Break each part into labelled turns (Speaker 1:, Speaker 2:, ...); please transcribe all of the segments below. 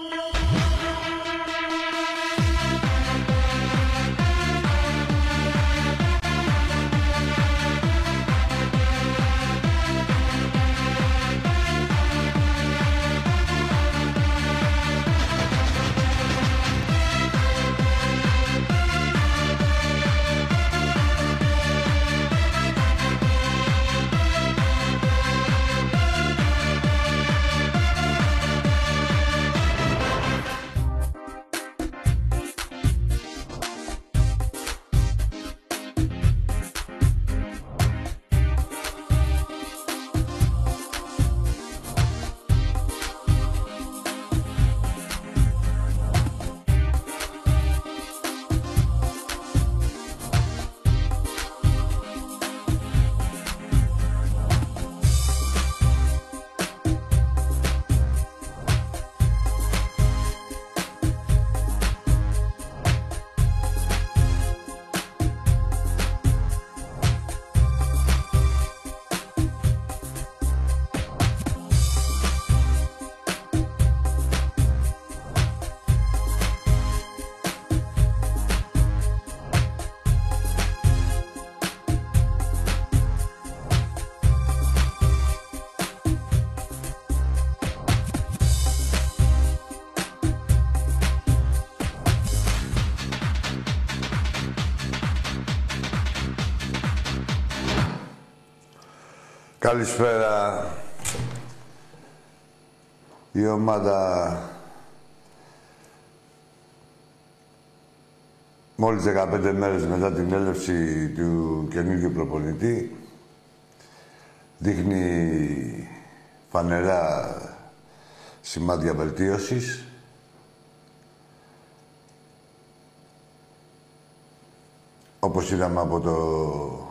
Speaker 1: Música Καλησπέρα. Η ομάδα μόλις 15 μέρες μετά την έλευση του καινούργιου προπονητή δείχνει φανερά σημάδια βελτίωσης. Όπως είδαμε από το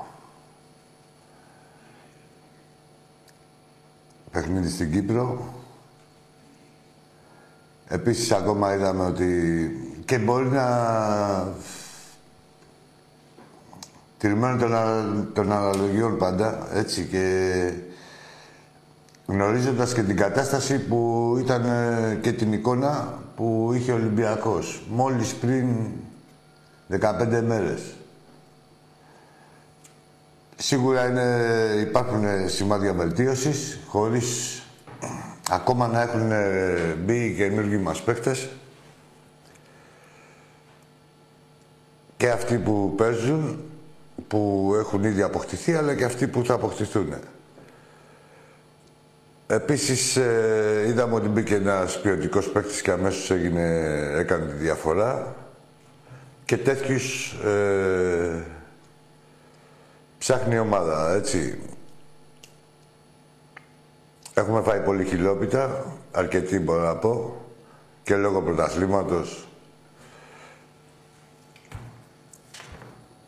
Speaker 1: παιχνίδι στην Κύπρο. Επίσης, ακόμα είδαμε ότι και μπορεί να... Τηρημένο των, των αναλογιών πάντα, έτσι, και γνωρίζοντας και την κατάσταση που ήταν ε, και την εικόνα που είχε ο Ολυμπιακός, μόλις πριν 15 μέρες. Σίγουρα είναι, υπάρχουν σημάδια βελτίωσης, χωρίς ακόμα να έχουν μπει οι καινούργοι μας παίχτες. Και αυτοί που παίζουν, που έχουν ήδη αποκτηθεί, αλλά και αυτοί που θα αποκτηθούν. Επίσης, ε, είδαμε ότι μπήκε ένας ποιοτικός παίκτης και αμέσως έγινε, έκανε τη διαφορά. Και τέτοιους ε, Ψάχνει η ομάδα, έτσι. Έχουμε φάει πολύ χιλόπιτα, αρκετοί μπορώ να πω, και λόγω πρωταθλήματος.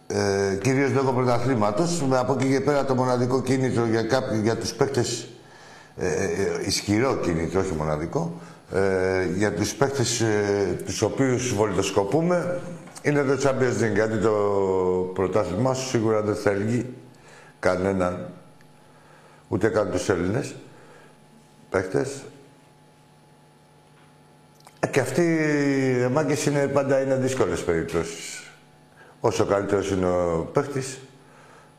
Speaker 1: Ε, κυρίως λόγω πρωταθλήματος, από εκεί και πέρα το μοναδικό κίνητρο για, κάποιοι, για τους παίκτες, ε, ε, ε ισχυρό κίνητρο, όχι μοναδικό, ε, για τους παίκτες ε, τους οποίους βολιδοσκοπούμε, είναι το Champions League, γιατί το πρωτάθλημά σου σίγουρα δεν θέλει κανέναν, ούτε καν τους Έλληνες παίχτες. Ε, και αυτοί οι μάγκες είναι, πάντα είναι δύσκολες περιπτώσεις. Όσο καλύτερος είναι ο παίχτης,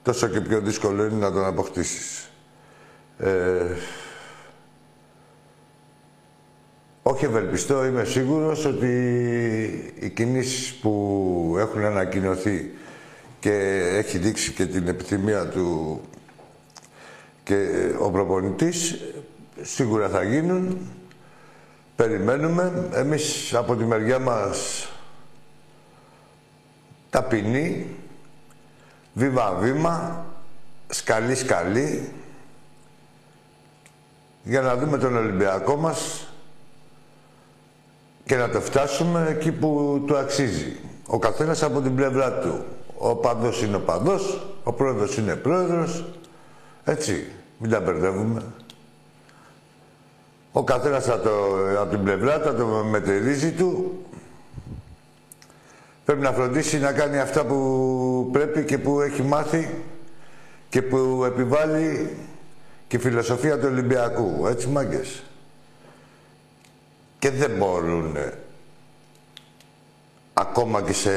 Speaker 1: τόσο και πιο δύσκολο είναι να τον αποκτήσεις. Ε, όχι ευελπιστώ, είμαι σίγουρος ότι οι κινήσεις που έχουν ανακοινωθεί και έχει δείξει και την επιθυμία του και ο προπονητής σίγουρα θα γίνουν. Περιμένουμε. Εμείς από τη μεριά μας ταπεινή, βήμα-βήμα, σκαλί-σκαλί, για να δούμε τον Ολυμπιακό μας και να το φτάσουμε εκεί που του αξίζει. Ο καθένας από την πλευρά του. Ο παδός είναι ο παδός, ο πρόεδρος είναι πρόεδρος. Έτσι, μην τα μπερδεύουμε. Ο καθένας το, από την πλευρά του, το μετερίζει του. Πρέπει να φροντίσει να κάνει αυτά που πρέπει και που έχει μάθει και που επιβάλλει και η φιλοσοφία του Ολυμπιακού. Έτσι, μάγκες. Και δεν μπορούν ακόμα και σε...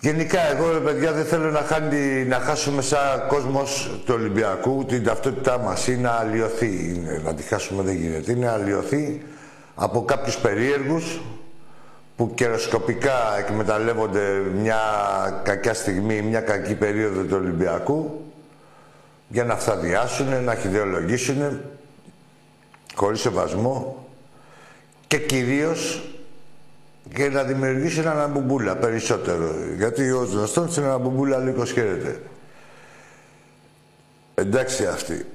Speaker 1: Γενικά, εγώ, ρε παιδιά, δεν θέλω να, χάνει, να χάσουμε σαν κόσμος του Ολυμπιακού την ταυτότητά μας ή να αλλοιωθεί. Είναι, να τη χάσουμε δεν γίνεται. Είναι να αλλοιωθεί από κάποιους περίεργους που καιροσκοπικά εκμεταλλεύονται μια κακιά στιγμή, μια κακή περίοδο του Ολυμπιακού για να φταδιάσουν, να χειδεολογήσουν χωρίς σεβασμό και κυρίως και να δημιουργήσουν ένα μπουμπούλα περισσότερο. Γιατί ο γνωστό είναι ένα μπουμπούλα λίγο χαίρεται. Εντάξει αυτοί.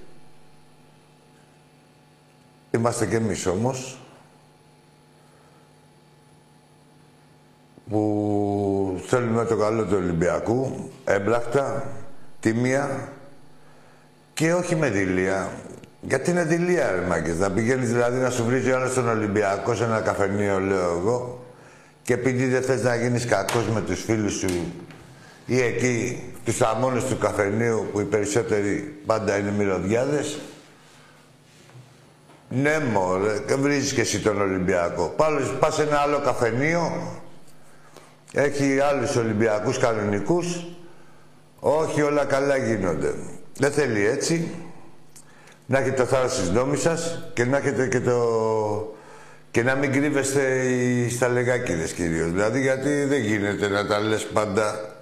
Speaker 1: Είμαστε κι εμείς όμως που θέλουμε το καλό του Ολυμπιακού, έμπλακτα, τιμία και όχι με δηλία. Γιατί είναι δηλία, ρε Μάγκες. Να πηγαίνεις δηλαδή να σου βρίζει άλλος στον Ολυμπιακό σε ένα καφενείο, λέω εγώ, και επειδή δεν θες να γίνεις κακός με τους φίλους σου ή εκεί, τους αμόνες του καφενείου, που οι περισσότεροι πάντα είναι μυρωδιάδες, ναι, μωρέ, και βρίζεις και εσύ τον Ολυμπιακό. Πάλι πας σε ένα άλλο καφενείο έχει άλλους Ολυμπιακούς κανονικούς. Όχι, όλα καλά γίνονται. Δεν θέλει έτσι. Να έχετε το θάρρος της νόμης σας και να έχετε και το... Και να μην κρύβεστε στα λεγάκιδες κυρίως. Δηλαδή, γιατί δεν γίνεται να τα λες πάντα.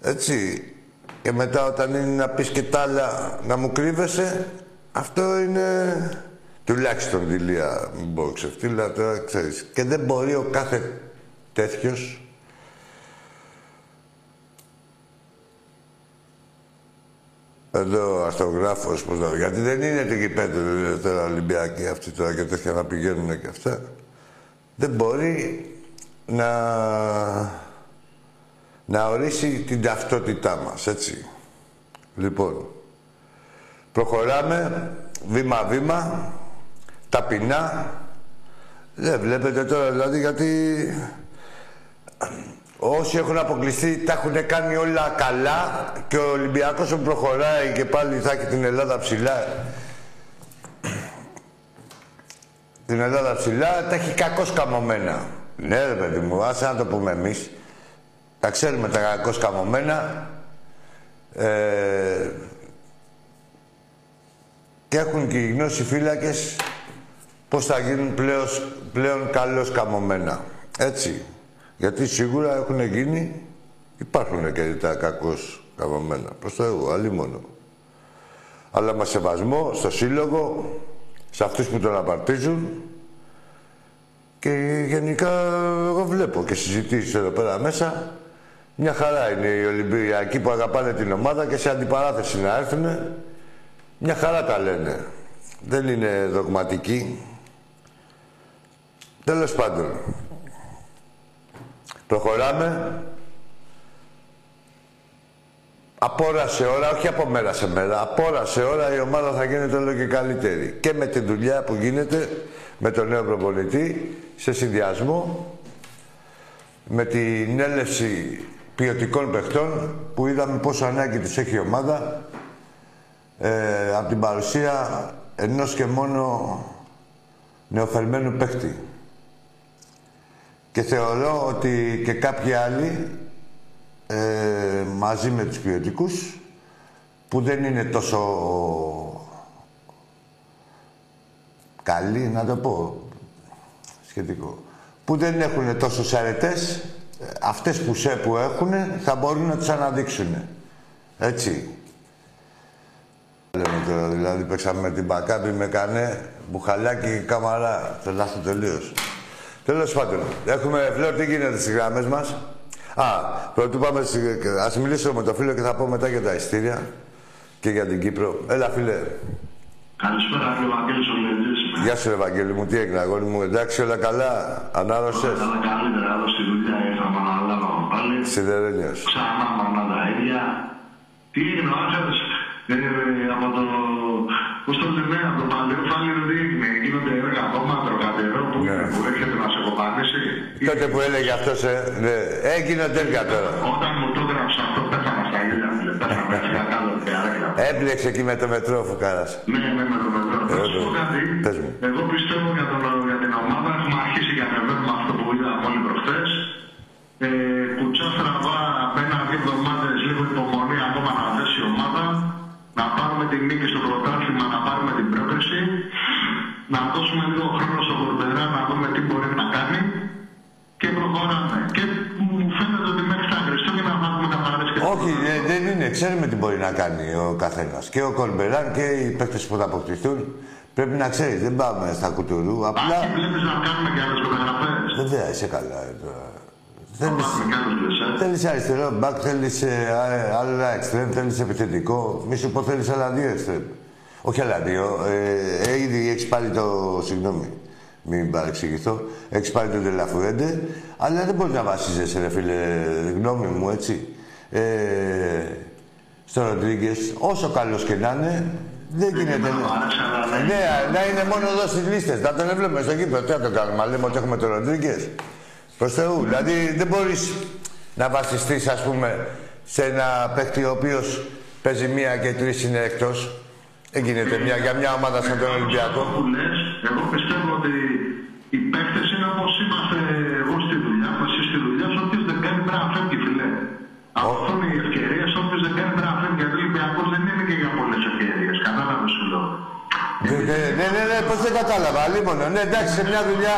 Speaker 1: Έτσι. Και μετά όταν είναι να πεις και τα άλλα να μου κρύβεσαι, αυτό είναι τουλάχιστον δηλία, μην πω ξεφτύλα, τώρα ξέρεις. Και δεν μπορεί ο κάθε τέτοιος Εδώ αστρογράφο, πώ το Γιατί δεν είναι το γηπέδο τώρα Ολυμπιακοί αυτοί τώρα και τέτοια να πηγαίνουν και αυτά. Δεν μπορεί να, να ορίσει την ταυτότητά μας, έτσι. Λοιπόν, προχωράμε βήμα-βήμα, ταπεινά. Δεν βλέπετε τώρα, δηλαδή, γιατί Όσοι έχουν αποκλειστεί τα έχουν κάνει όλα καλά και ο Ολυμπιακός που προχωράει και πάλι θα έχει την Ελλάδα ψηλά. Την Ελλάδα ψηλά τα έχει κακώς καμωμένα. Ναι ρε παιδί μου, άσε να το πούμε εμείς. Τα ξέρουμε τα κακώς καμωμένα. Ε, και έχουν και οι γνώσοι φύλακες πώς θα γίνουν πλέον, πλέον καλώς καμωμένα. Έτσι. Γιατί σίγουρα έχουν γίνει, υπάρχουν και τα κακώς καμωμένα. Προς το εγώ, αλλή μόνο. Αλλά με σεβασμό στο σύλλογο, σε αυτούς που τον απαρτίζουν και γενικά εγώ βλέπω και συζητήσεις εδώ πέρα μέσα μια χαρά είναι οι Ολυμπιακοί που αγαπάνε την ομάδα και σε αντιπαράθεση να έρθουν μια χαρά τα λένε. Δεν είναι δογματικοί. Τέλος πάντων, Προχωράμε. Από ώρα σε ώρα, όχι από μέρα σε μέρα, από ώρα σε ώρα η ομάδα θα γίνεται όλο και καλύτερη. Και με τη δουλειά που γίνεται με τον νέο προπονητή, σε συνδυασμό με την έλευση ποιοτικών παιχτών που είδαμε πόσο ανάγκη τους έχει η ομάδα ε, από την παρουσία ενός και μόνο νεοφερμένου παίχτη. Και θεωρώ ότι και κάποιοι άλλοι, ε, μαζί με τους ποιοτικούς, που δεν είναι τόσο καλοί, να το πω, σχετικό, που δεν έχουν τόσο αρετές, αυτές που σε που έχουν, θα μπορούν να τους αναδείξουν. Έτσι. Λέμε τώρα, δηλαδή, παίξαμε με την Μπακάπη, με κανέ, μπουχαλάκι, καμαρά. Το λάθος τελείως. Τέλος πάντων, έχουμε φλερ, τι γίνεται στις γραμμές μας. Α, πρωτού πάμε. Α μιλήσω με το φίλο και θα πω μετά για τα ειστήρια και για την Κύπρο. Έλα, φίλε.
Speaker 2: Καλησπέρα, φίλε Βαγγέλη Ολυμπιακή.
Speaker 1: Γεια σου, Ευαγγέλη μου, τι έγινε, αγόρι μου, εντάξει, όλα καλά, ανάρρωσε.
Speaker 2: Όλα καλά, καλύτερα, εδώ στη δουλειά ήρθαμε να αναλάβαμε πάλι.
Speaker 1: Σιδερένιος.
Speaker 2: Ξανά μανά τα ίδια. Τι έγινε, ο Άξαρη, ε, από το. Πώς το λένε, από το παλαιό φάληρο, τι έγινε, γίνονται έργα ακόμα, τροκατερό, που, ναι. που έρχεται να σε
Speaker 1: Τότε που έλεγε αυτός, ε, ναι, έγινε τέλεια τώρα.
Speaker 2: Όταν μου το έγραψε αυτό, πέθανα στα Καγίλια, φίλε. Πέσαμε έτσι κακάλο, καρέκλα.
Speaker 1: Έπλεξε εκεί με το μετρό ο Φουκάρας.
Speaker 2: Ναι, ναι, με το μετρό.
Speaker 1: Ε,
Speaker 2: Θα σου πω
Speaker 1: βέβαια.
Speaker 2: κάτι.
Speaker 1: Πες μου.
Speaker 2: Εγώ πιστεύω για, τον, για την ομάδα έχουμε αρχίσει και ανεβαίνουμε αυτό που είδαμε όλοι προχθές. Ε, κουτσά στραβά απέναντι εβδομάδες λίγο υπομονή ακόμα να δέσει η ομάδα. Να πάρουμε την νίκη στο πρωτάθλημα, να πάρουμε την πρόκριση. Να δώσουμε λίγο χρόνο στο Κορμπερά να δούμε τι μπορεί να κάνει. Και προχωράμε. Και μου φαίνεται ότι μέχρι τα Χριστούγεννα θα έχουμε τα παράδειγμα.
Speaker 1: Όχι, ε, δεν είναι. Ξέρουμε τι μπορεί να κάνει ο καθένας. Και ο Κορμπεράν και οι παίκτες που θα αποκτηθούν. Πρέπει να ξέρεις, δεν πάμε στα κουτουρού. Απλά.
Speaker 2: Αν βλέπεις να κάνουμε και άλλες μεταγραφές.
Speaker 1: Βέβαια, είσαι καλά. ε, τώρα.
Speaker 2: Θα
Speaker 1: Θέλεις,
Speaker 2: πάμε κι άλλες λες, ε.
Speaker 1: θέλεις αριστερό μπακ, θέλεις ε, α- άλλο ένα εξτρέμ, θέλεις επιθετικό. Μη σου πω θέλεις άλλα δύο εξτρέμ. Όχι άλλα δύο. Ε, ε, ήδη έχεις πάρει το... Συγγνώμη, μην παρεξηγηθώ. Έχεις πάρει το Τελαφουέντε, αλλά δεν μπορείς να βασίζεσαι, ρε φίλε, γνώμη μου, έτσι. Ε, στο Ροντρίγκες, όσο καλός και να είναι, δεν γίνεται.
Speaker 2: μ' άρεσε, αλλά δεν-
Speaker 1: Ναι, να είναι μόνο εδώ στις λίστες. Να τον βλέπουμε στο γήπεδο. Τι να το κάνουμε, λέμε ότι έχουμε τον Ροντρίγκες. Προς Θεού. Δηλαδή δεν μπορείς να βασιστείς, ας πούμε, σε ένα παίκτη ο οποίος παίζει μία και τρεις είναι εκτός. Δεν γίνεται μια, για μια ομάδα σαν τον Ολυμπιακό.
Speaker 2: Αυτό που λες, εγώ πιστεύω ότι οι παίκτες είναι όπως είμαστε εγώ στη δουλειά μου, εσύ στη δουλειά σου, όποιος δεν κάνει πρέπει να φεύγει, φιλέ. Αυτός είναι οι ευκαιρίες, όποιος δεν κάνει πρέπει να φεύγει, γιατί ο Ολυμπιακός δεν είναι και για πολλές ευκαιρίες. Κατάλαβες σου λέω.
Speaker 1: Ναι, ναι, ναι, ναι, ναι, πώς δεν κατάλαβα, λίμωνο. Ναι, εντάξει, σε μια δουλειά,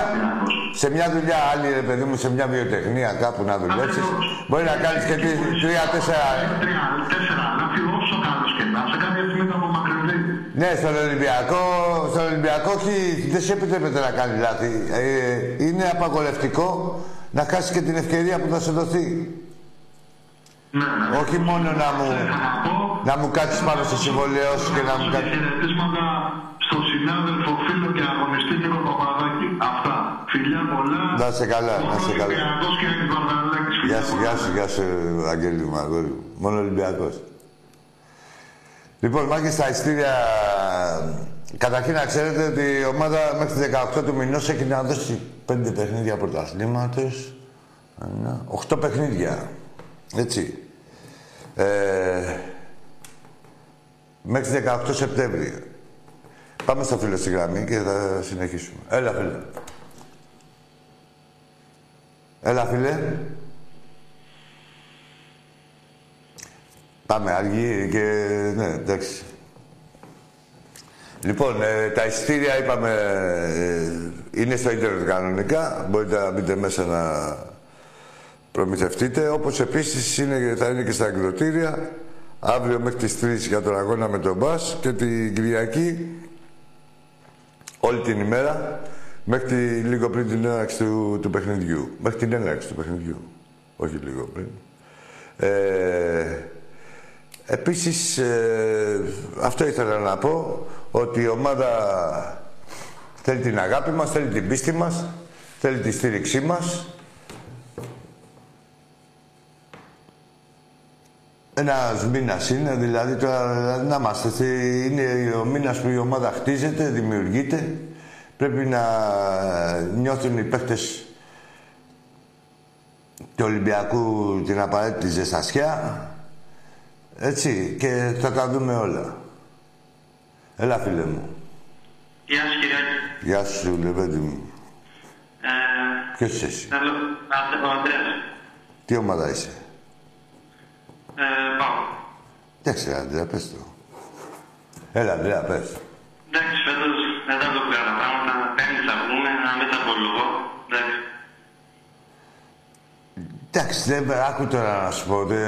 Speaker 1: σε μια δουλειά άλλη, ρε παιδί μου, σε μια βιοτεχνία κάπου να δουλέψεις, μπορεί να κάνεις και τρει- τρία-τέσσερα...
Speaker 2: Τρία, τέσσερα λάθη, όσο καλός και να σε κάποια στιγμή θα απομακρυνθεί.
Speaker 1: Ναι, στον Ολυμπιακό, στον Ολυμπιακό όχι, δεν σε επιτρέπεται να κάνεις λάθη. Ε, είναι απαγορευτικό να χάσεις και την ευκαιρία που θα σου δοθεί.
Speaker 2: Ναι, ναι.
Speaker 1: Όχι μόνο να μου,
Speaker 2: Θα να πω,
Speaker 1: να μου κάτσεις πάνω στο συμβολέο σου και να μου
Speaker 2: δώσω
Speaker 1: κάτσεις...
Speaker 2: χαιρετίσματα στο συνάδελφο, φίλο και αγωνιστή Νίκο Παπαδάκη. Αυτά. Φιλιά πολλά.
Speaker 1: Να είσαι καλά, να είσαι καλά.
Speaker 2: Ολυμπιακός και Άγιος Βαρδαλάκης.
Speaker 1: Γεια
Speaker 2: Φιλιά
Speaker 1: σου, γεια σου, γεια σου, Αγγέλη μου, αγόρι μου. Μόνο Ολυμπιακός. Λοιπόν, μάγκε στα ειστήρια... Καταρχήν να ξέρετε ότι η ομάδα μέχρι τις 18 του μηνός έχει να δώσει 5 παιχνίδια πρωταθλήματος. Ένα, 8 παιχνίδια. Έτσι. Ε, μέχρι τις 18 Σεπτέμβρη. Πάμε στο φίλο στη γραμμή και θα συνεχίσουμε. Έλα, φίλε. Έλα, φίλε. Πάμε αργή και... Ναι, εντάξει. Λοιπόν, ε, τα εισιτήρια είπαμε ε, είναι στο ίντερνετ κανονικά. Μπορείτε να μπείτε μέσα να προμηθευτείτε. Όπως επίσης είναι, θα είναι και στα εκδοτήρια. Αύριο μέχρι τις 3 για τον αγώνα με τον Μπας και την Κυριακή όλη την ημέρα μέχρι τη, λίγο πριν την έναρξη του, του παιχνιδιού. Μέχρι την έναρξη του παιχνιδιού. Όχι λίγο πριν. Ε, επίσης, ε, αυτό ήθελα να πω, ότι η ομάδα θέλει την αγάπη μας, θέλει την πίστη μας, θέλει τη στήριξή μας. Ένα μήνας είναι, δηλαδή τώρα να είμαστε. θε- Είναι ο μήνας που η ομάδα χτίζεται, δημιουργείται. Πρέπει να νιώθουν οι παίχτε του Ολυμπιακού την απαραίτητη ζεστασιά. Έτσι, και θα τα δούμε όλα. Έλα, φίλε μου.
Speaker 3: Γεια σου Κυριάκη.
Speaker 1: Γεια σου, Λεβέντη μου.
Speaker 3: Ε,
Speaker 1: Ποιος είσαι εσύ;
Speaker 3: θέλω, Αντε- ο Αντρέας.
Speaker 1: Τι ομάδα είσαι;
Speaker 3: Ε, πάω.
Speaker 1: Εντάξει, ρε, Αντρέα, πες το. Έλα, Αντρέα, πες.
Speaker 3: Εντάξει, φέτος δεν θα το κάνω τα πράγματα. Πέμπτη θα βγούμε, να μην τα απολογώ. Εντάξει.
Speaker 1: Εντάξει, δεν, άκου τώρα να σου πω. Δε,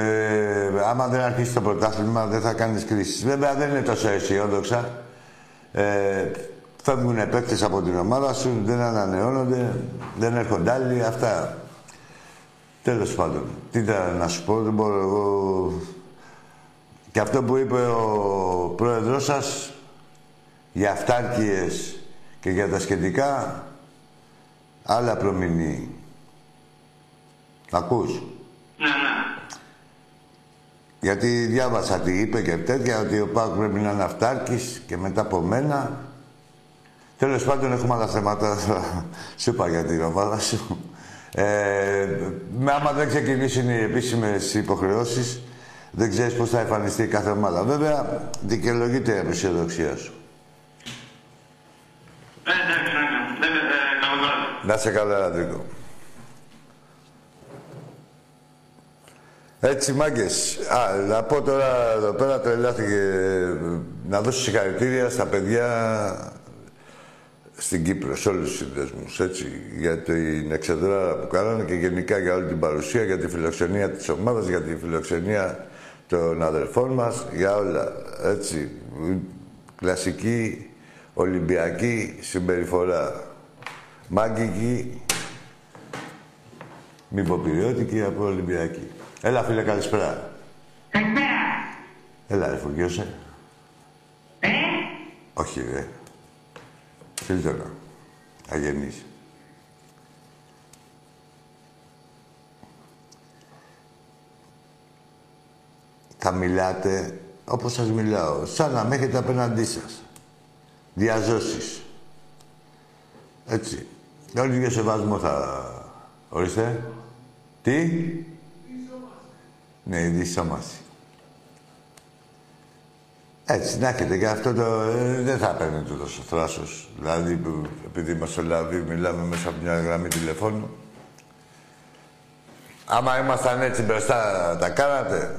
Speaker 1: άμα δεν αρχίσει το πρωτάθλημα, δεν θα κάνεις κρίσεις. Βέβαια δεν είναι τόσο αισιόδοξα. Ε, φεύγουν παίκτες από την ομάδα σου, δεν ανανεώνονται, δεν έρχονται άλλοι, αυτά. Τέλος πάντων. Τι ήταν να σου πω, δεν μπορώ εγώ... Και αυτό που είπε ο πρόεδρός σας για αυτάρκειες και για τα σχετικά, άλλα προμηνύει. Ακούς;
Speaker 3: Ναι, ναι.
Speaker 1: Γιατί διάβασα τι είπε και τέτοια, ότι ο Πάουκ πρέπει να είναι αυτάρκης και μετά από μένα. Τέλος πάντων, έχουμε άλλα θέματα. σου είπα για την ομάδα σου. Ε, με άμα δεν ξεκινήσουν οι επίσημες υποχρεώσεις, Δεν ξέρεις πώς θα εμφανιστεί κάθε ομάδα. Βέβαια, δικαιολογείται η απεσιοδοξία σου.
Speaker 4: Ε, εντάξει, εντάξει. Ε, ε, καλό βράδυ.
Speaker 1: Να σε καλά, Αντρίκο. Έτσι, μάγκες. Α, να πω τώρα εδώ πέρα τρελάθηκε. Να δώσω συγχαρητήρια στα παιδιά στην Κύπρο, σε όλους τους συνδέσμους, έτσι, για την εξεδρά που κάνανε και γενικά για όλη την παρουσία, για τη φιλοξενία της ομάδας, για τη φιλοξενία των αδελφών μας, για όλα, έτσι. Κλασική, Ολυμπιακή συμπεριφορά. Μάγκικη, μη πω πυριώτικη, από Ολυμπιακή. Έλα, φίλε, καλησπέρα.
Speaker 5: Καλησπέρα.
Speaker 1: Έλα, ρε, φωκιώσε.
Speaker 5: Ε,
Speaker 1: Όχι, ρε. Φίλτονα. Αγενής. Θα μιλάτε όπως σας μιλάω, σαν να με έχετε απέναντί σας. Διαζώσεις. Έτσι. Όλοι για σεβασμό θα... Ορίστε. Τι; Ναι, η δισόμαση. Έτσι, να έχετε και αυτό το... ε, δεν θα παίρνετε τόσο θράσος. Δηλαδή, που, επειδή είμαστε λάβοι, μιλάμε μέσα από μια γραμμή τηλεφώνου. Άμα ήμασταν έτσι μπροστά, τα κάνατε;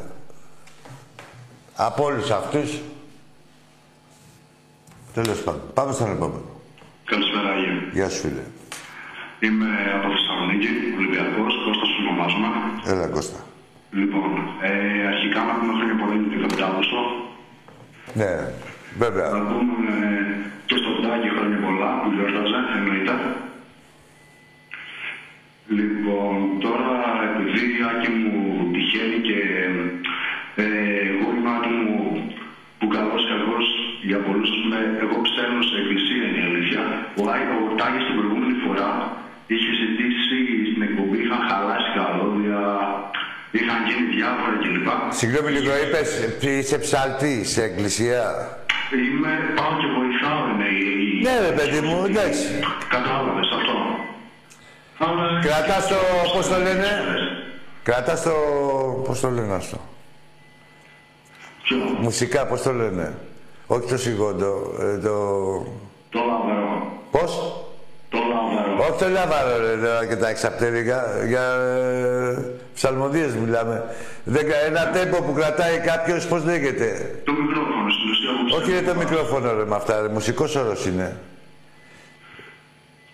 Speaker 1: Από όλους αυτούς. Τέλος πάντων. Πάμε στον επόμενο.
Speaker 6: Καλησπέρα, Άγιο.
Speaker 1: Γεια σου, φίλε.
Speaker 6: Είμαι από Θεσσαλονίκη, Ολυμπιακός, Κώστας ονομάζομαι.
Speaker 1: Έλα, Κώστα.
Speaker 6: Λοιπόν, ε, αρχικά να πούμε χρόνια πολλά για την Καπιτάλωσο.
Speaker 1: Ναι, βέβαια.
Speaker 6: Να πούμε ε, και στον Τάκη χρόνια πολλά που γιορτάζε, εννοείται.
Speaker 1: Συγγνώμη λίγο, είπες, είσαι ψάλτη σε εκκλησία.
Speaker 6: Είμαι, πάω και βοηθάω είναι η... η-
Speaker 1: Ναι, ρε παιδί μου, εντάξει.
Speaker 6: Κατάλαβες αυτό. Αλλά...
Speaker 1: Κρατάς το, πώς το λένε; Κρατάς το, πώς το λένε αυτό;
Speaker 6: Ποιο;
Speaker 1: Μουσικά, πώς το λένε; Όχι το σιγόντο, ε, το...
Speaker 6: Το λαβαρό.
Speaker 1: Πώς;
Speaker 6: Το λαβαρό.
Speaker 1: Όχι το λάβαρο, ρε, τώρα και τα εξαπτέρικα. Για ε, ψαλμοδίες μιλάμε. Δεν, κα- ένα τέμπο που κρατάει κάποιος, πώς λέγεται;
Speaker 6: Το μικρόφωνο στην ουσία μου
Speaker 1: Όχι, είναι το μικρόφωνο, ρε, με αυτά. Ρε. Μουσικός όρος είναι.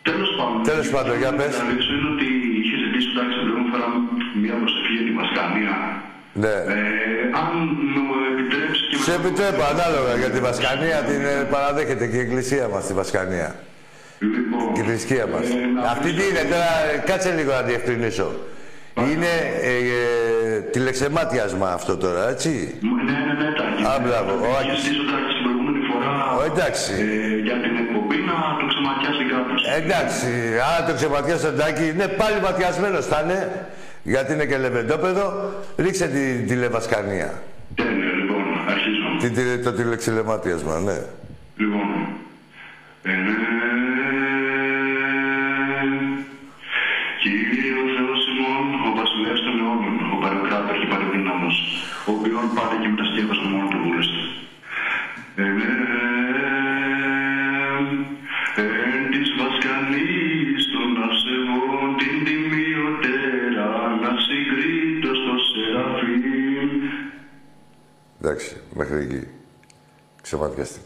Speaker 6: Τέλος πάντων.
Speaker 1: Τέλος πάντων, για πες.
Speaker 6: Να ρίξω είναι ότι είχες ζητήσει ο Τάκης την προηγούμενη φορά μια προσευχή για τη Βασκανία.
Speaker 1: Ναι.
Speaker 6: Ε, αν μου επιτρέψει και...
Speaker 1: Σε επιτρέπω, ανάλογα, για τη Βασκανία την ε, παραδέχεται και η εκκλησία μας, τη Βασκανία.
Speaker 6: Λοιπόν,
Speaker 1: Και η θρησκεία μας.
Speaker 6: ε, να
Speaker 1: Αυτή τι
Speaker 6: ρωτήσω-
Speaker 1: είναι, τώρα ε, κάτσε λίγο να διευκρινίσω. Είναι ε, ε, τηλεξεμάτιασμα αυτό τώρα, έτσι.
Speaker 6: Ναι, ναι, ναι, Τάκη.
Speaker 1: Α, μπράβο, ο
Speaker 6: Είχε
Speaker 1: Άκης.
Speaker 6: ζητήσει ο Τάκης την προηγούμενη φορά
Speaker 1: Ω, εντάξει.
Speaker 6: ε, για την εκπομπή να το ξεματιάσει κάποιος.
Speaker 1: Εντάξει, άρα το ξεματιάσει τον Τάκη, είναι πάλι ματιασμένος θα είναι, γιατί είναι και λεβεντόπεδο. Ρίξε τη τηλεβασκανία.
Speaker 6: Τέλεια, λοιπόν, αρχίζω.
Speaker 1: Τι, τι- το τηλεξηλεμάτιασμα, ναι.
Speaker 6: Λοιπόν, ε, ο οποίον πάτε και μετασκεύασε μόνος του βούλεστε. Ε, εν της βασκανής των αυσεβών την τιμιωτέρα, να συγκρίτω στο Σεραφείμ.
Speaker 1: Εντάξει, μέχρι εκεί. Ξεματιαστήκε.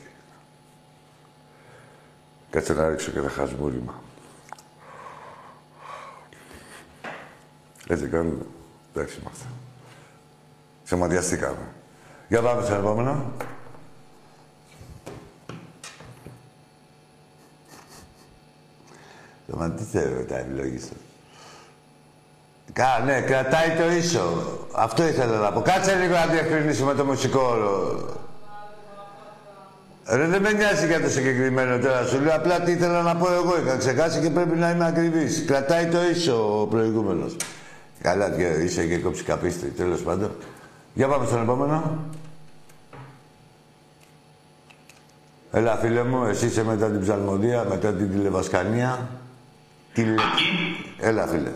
Speaker 1: Κάτσε να ρίξω και ένα χασμούριμα. Έτσι κάνουμε. Εντάξει είμαστε. Ξεματιαστήκαμε. Για πάμε στο επόμενο. Σταματήστε με τα ευλόγιστα. Κα, ναι, κρατάει το ίσο. Αυτό ήθελα να πω. Κάτσε λίγο να διευκρινίσουμε το μουσικό όρο. Ρε, δεν με νοιάζει για το συγκεκριμένο τώρα. Σου λέω απλά τι ήθελα να πω εγώ. Είχα ξεχάσει και πρέπει να είμαι ακριβής. Κρατάει το ίσο ο προηγούμενος. Καλά, και είσαι και κόψει καπίστη. Τέλος πάντων. Για πάμε στον επόμενο. Έλα, φίλε μου, εσύ είσαι μετά την ψαλμοδία, μετά την τηλεβασκανία. Τηλε...
Speaker 4: Άκη,
Speaker 1: Έλα, φίλε.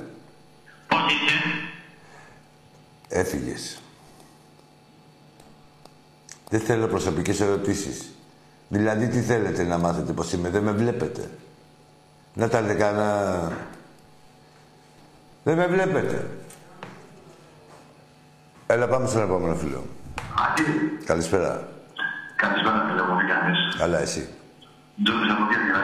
Speaker 4: πώς είσαι;
Speaker 1: Έφυγες. Δεν θέλω προσωπικές ερωτήσεις. Δηλαδή, τι θέλετε να μάθετε πώς είμαι, δεν με βλέπετε. Να τα λέτε κανένα... Δεν με βλέπετε. Έλα, πάμε στον επόμενο φίλο.
Speaker 2: Άκη,
Speaker 1: Καλησπέρα.
Speaker 2: καλησπέρα φίλε μου, τι κάνεις;
Speaker 1: Καλά, εσύ.
Speaker 2: Τζόνις από Κέντρα.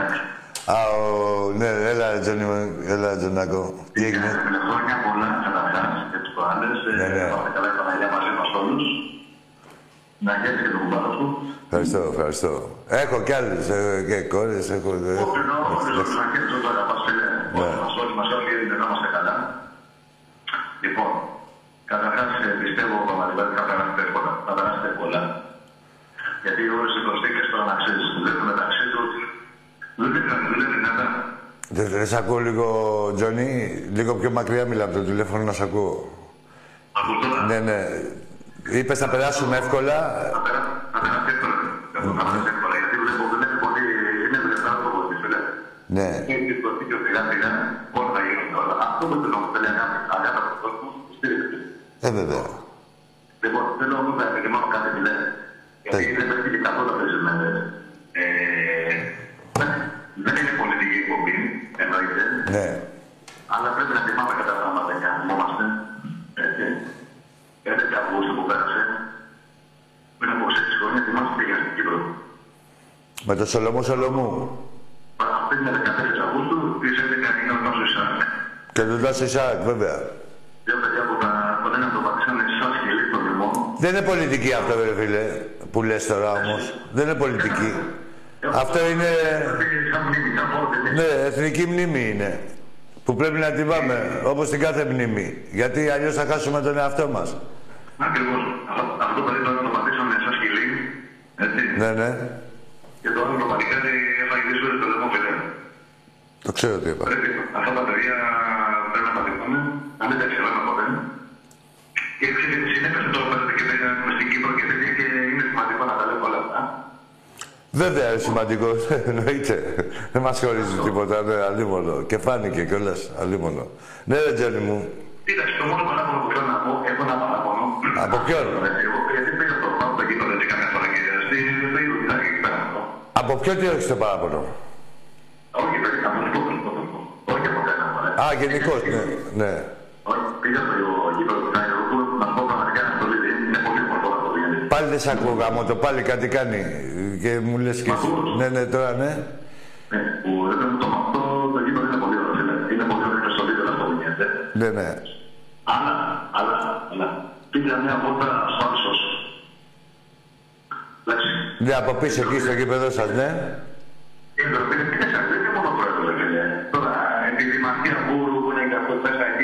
Speaker 1: Α, ο, ναι, έλα, Τζόνι, μου, έλα, Τζονάκο. Τι έγινε;
Speaker 2: Φίλε, χρόνια πολλά καταρχάς και τους προάλλες.
Speaker 1: Ναι, ναι.
Speaker 2: Πάμε καλά η Παναγία μαζί μας όλους. Να χαίρεσαι και τον κουμπάρο σου.
Speaker 1: Ευχαριστώ, ευχαριστώ. Έχω κι άλλες, ε, και κόρες, έχω... ε,
Speaker 2: Όχι, ενώ όλους να χαίρεσαι το αγαπάς φίλε.
Speaker 1: Ναι.
Speaker 2: Όλοι μας, όλοι μας, όλοι δεν να είμαστε καλά. Λοιπόν, καταρχάς ε, πιστεύω πραγματικά ότι θα περάσετε εύκολα. Θα περάσετε εύκολα. Γιατί όλες οι προσθήκες τώρα να ξέρεις, δουλεύουν μεταξύ τους. Δεν είναι δεν είναι δυνατά.
Speaker 1: Δεν δεν σ' ακούω λίγο, Τζόνι, λίγο πιο μακριά μιλά από το τηλέφωνο να σ' ακούω.
Speaker 2: Ακούς τώρα;
Speaker 1: Ναι, ναι. Είπες να περάσουμε εύκολα.
Speaker 2: Θα περά- θα περάσετε εύκολα. Θα περάσετε εύκολα. Γιατί βλέπω δεν είναι πολύ, είναι δουλευτά το πολύ, φίλε.
Speaker 1: Ναι.
Speaker 2: Έχει σκοτεί και σιγά σιγά
Speaker 1: Ε, βέβαια.
Speaker 2: Λοιπόν, θέλω όμως να επικοινωνώ κάτι που λέει. Γιατί
Speaker 1: Πες.
Speaker 2: δεν πέφτει και καθόλου αυτές τις μέρες. Ε, δεν- Δεν είναι πολιτική εκπομπή, εννοείται.
Speaker 1: Ναι.
Speaker 2: Αλλά πρέπει να θυμάμαι κατά πράγματα και να θυμόμαστε. Έτσι. 11 Αυγούστου που πέρασε. Πριν από 6 χρόνια θυμάστε πήγα στην Κύπρο.
Speaker 1: Με το Σολομό Σολομού.
Speaker 2: Αυτή είναι 14 Αυγούστου, τις 11 είναι ο Νόσος Ισάκ.
Speaker 1: Και τον Τάσο Ισάκ, βέβαια. Δεν είναι πολιτική αυτό, ρε φίλε, που λες τώρα όμως. Δεν είναι πολιτική. Αυτό είναι...
Speaker 2: Είχα μνήμη, είχα φόρτη.
Speaker 1: Ναι, εθνική μνήμη είναι. Που πρέπει να την πάμε, όπως την κάθε μνήμη. Γιατί αλλιώς θα χάσουμε τον εαυτό μας.
Speaker 2: Ακριβώς. Αυτό- Αυτό το παιδί τώρα το πατήσανε εσάς και λίγο. Έτσι.
Speaker 1: Ναι, ναι.
Speaker 2: Και το άλλο το παλικάρι έφαγε δύο φορές το λαιμό φίλε.
Speaker 1: Το ξέρω τι είπα.
Speaker 2: Πρέπει αυτά τα παιδιά πρέπει να τα θυμάμαι, να μην τα ξέραμε ποτέ. Και ξέρετε, συνέπεσε τώρα πέρατε και πήγαμε στην Κύπρο και τέτοια και είναι σημαντικό να τα λέμε όλα αυτά.
Speaker 1: Βέβαια είναι σημαντικό, εννοείται. Δεν μας χωρίζει τίποτα, ναι, αλίμονο. Και φάνηκε κιόλας, αλίμονο. Ναι, ρε Τζόνι μου.
Speaker 2: Κοίταξε, το μόνο παράπονο που θέλω να πω, έχω ένα παράπονο.
Speaker 1: Από ποιον;
Speaker 2: Εγώ, γιατί πήγα στο πάω το γήπεδο έτσι καμιά φορά και στη στο είδο τι θα γίνει πέρα αυτό.
Speaker 1: Από ποιο τι έχεις το παράπονο;
Speaker 2: Όχι, παιδί, θα μου πω, θα μου πω. Όχι από κανένα, μωρέ.
Speaker 1: Α, γενικώς, ναι. ναι.
Speaker 2: Όχι, πήγα στο
Speaker 1: Πάλι δεν σ' ακούω γάμο, το πάλι κάτι κάνει. Και μου λες και εσύ. Ναι, ναι, τώρα ναι.
Speaker 2: Ναι, που δεν θέλω το αυτό, το γήπεδο είναι πολύ ωραίο, φίλε. Είναι πολύ ωραίο στο βίντεο αυτό που γίνεται.
Speaker 1: Ναι, ναι.
Speaker 2: Αλλά, αλλά, αλλά, πήγα μια βόλτα στο Άλσος. Εντάξει,
Speaker 1: Ναι, από πίσω εκεί στο γήπεδο σας, ναι.
Speaker 2: η Επιτροπή είναι πίσω, δεν είναι μόνο πρόεδρος, ρε φίλε. Τώρα, η δημαρχία που που είναι και αυτό μέσα εκεί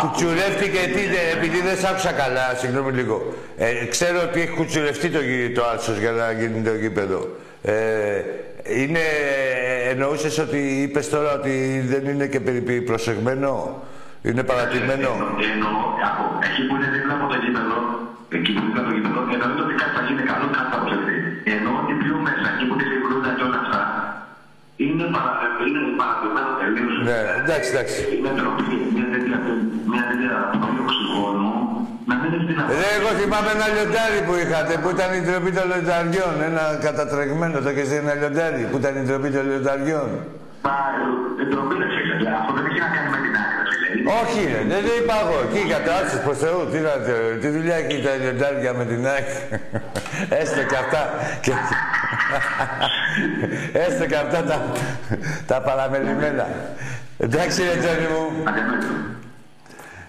Speaker 1: κουτσουρεύτηκε, τι, ε, επειδή δεν σ' άκουσα καλά, συγγνώμη λίγο. Ε, ξέρω ότι έχει κουτσουρευτεί το, γη- το άλσος για να γίνει το γήπεδο. Ε, είναι, εννοούσες ότι είπες τώρα ότι δεν είναι και περι- προσεγμένο, είναι παρατημένο;
Speaker 2: Εννοώ, από εκεί που είναι δίπλα από το γήπεδο, εκεί που είναι δίπλα από το γήπεδο, εννοείται ότι κάτι θα γίνει καλό, κάτι θα προσεχθεί. Ενώ ότι πιο μέσα, εκεί που είναι η φρούτα και όλα αυτά, είναι, παρα, είναι παρατημένο τελείως.
Speaker 1: Ναι, εντάξει, εντάξει.
Speaker 2: Είναι ντροπή, μια τέτοια, μια τέτοια πνοή οξυγόνου, να μην είναι δυνατόν.
Speaker 1: Ρε, εγώ θυμάμαι ένα λιοντάρι που είχατε, που ήταν η ντροπή των λιονταριών. Ένα κατατρεγμένο, το και ένα λιοντάρι, που ήταν η ντροπή των λιονταριών.
Speaker 2: Μα, ε, ντροπή δεν ξέρεις, δηλαδή, αυτό δεν έχει να κάνει με την άκρη, φίλε. Είναι
Speaker 1: Όχι, ρε, δεν το είπα εγώ. Εκεί κατά άξιος προς Θεού, τι, να, τι δουλειά έχει τα λιοντάρια με την άκρη. Έστω και αυτά. Και... Έστω και αυτά τα, τα παραμελημένα. Εντάξει, ρε Τζόνι μου.
Speaker 2: αδιανόητο.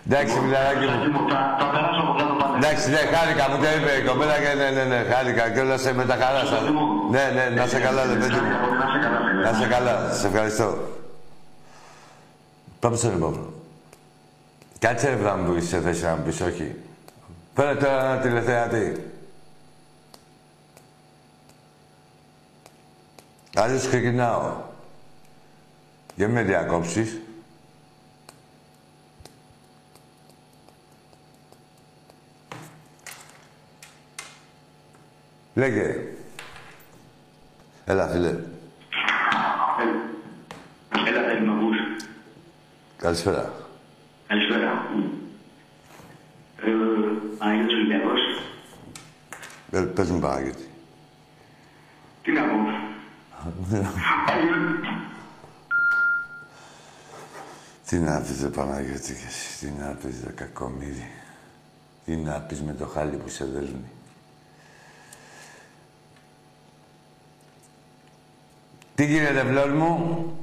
Speaker 1: Εντάξει, μιλαράκι μου.
Speaker 2: Σάκη μου, θα, θα περάσω από κάτω πάντα.
Speaker 1: Εντάξει, ναι, χάρηκα, μου το είπε η κοπέλα και ναι, ναι, ναι, χάρηκα και όλα σε με τα χαρά σας. Ναι, ναι, να σε καλά, ρε παιδί μου.
Speaker 2: Να σε καλά, φίλε.
Speaker 1: Να σε καλά, σε ευχαριστώ. Πάμε στον επόμενο. Κάτσε ρε να σε θέση να μου πεις όχι. Φέρε τώρα ένα τηλεθεατή. Αλλιώς ξεκινάω. Για με διακόψεις. Λέγε. Έλα, φίλε. Έλα, θέλει να Καλησπέρα.
Speaker 6: Καλησπέρα. Ε, Παναγιώτης Ολυμπιακός.
Speaker 1: Ε, πες μου Παναγιώτη.
Speaker 6: Τι να πω.
Speaker 1: Τι να πεις, ρε Παναγιώτη, και εσύ, τι να πεις, ρε κακομύρι. Τι να πεις με το χάλι που σε δέλνει. Τι γίνεται, βλόλ μου;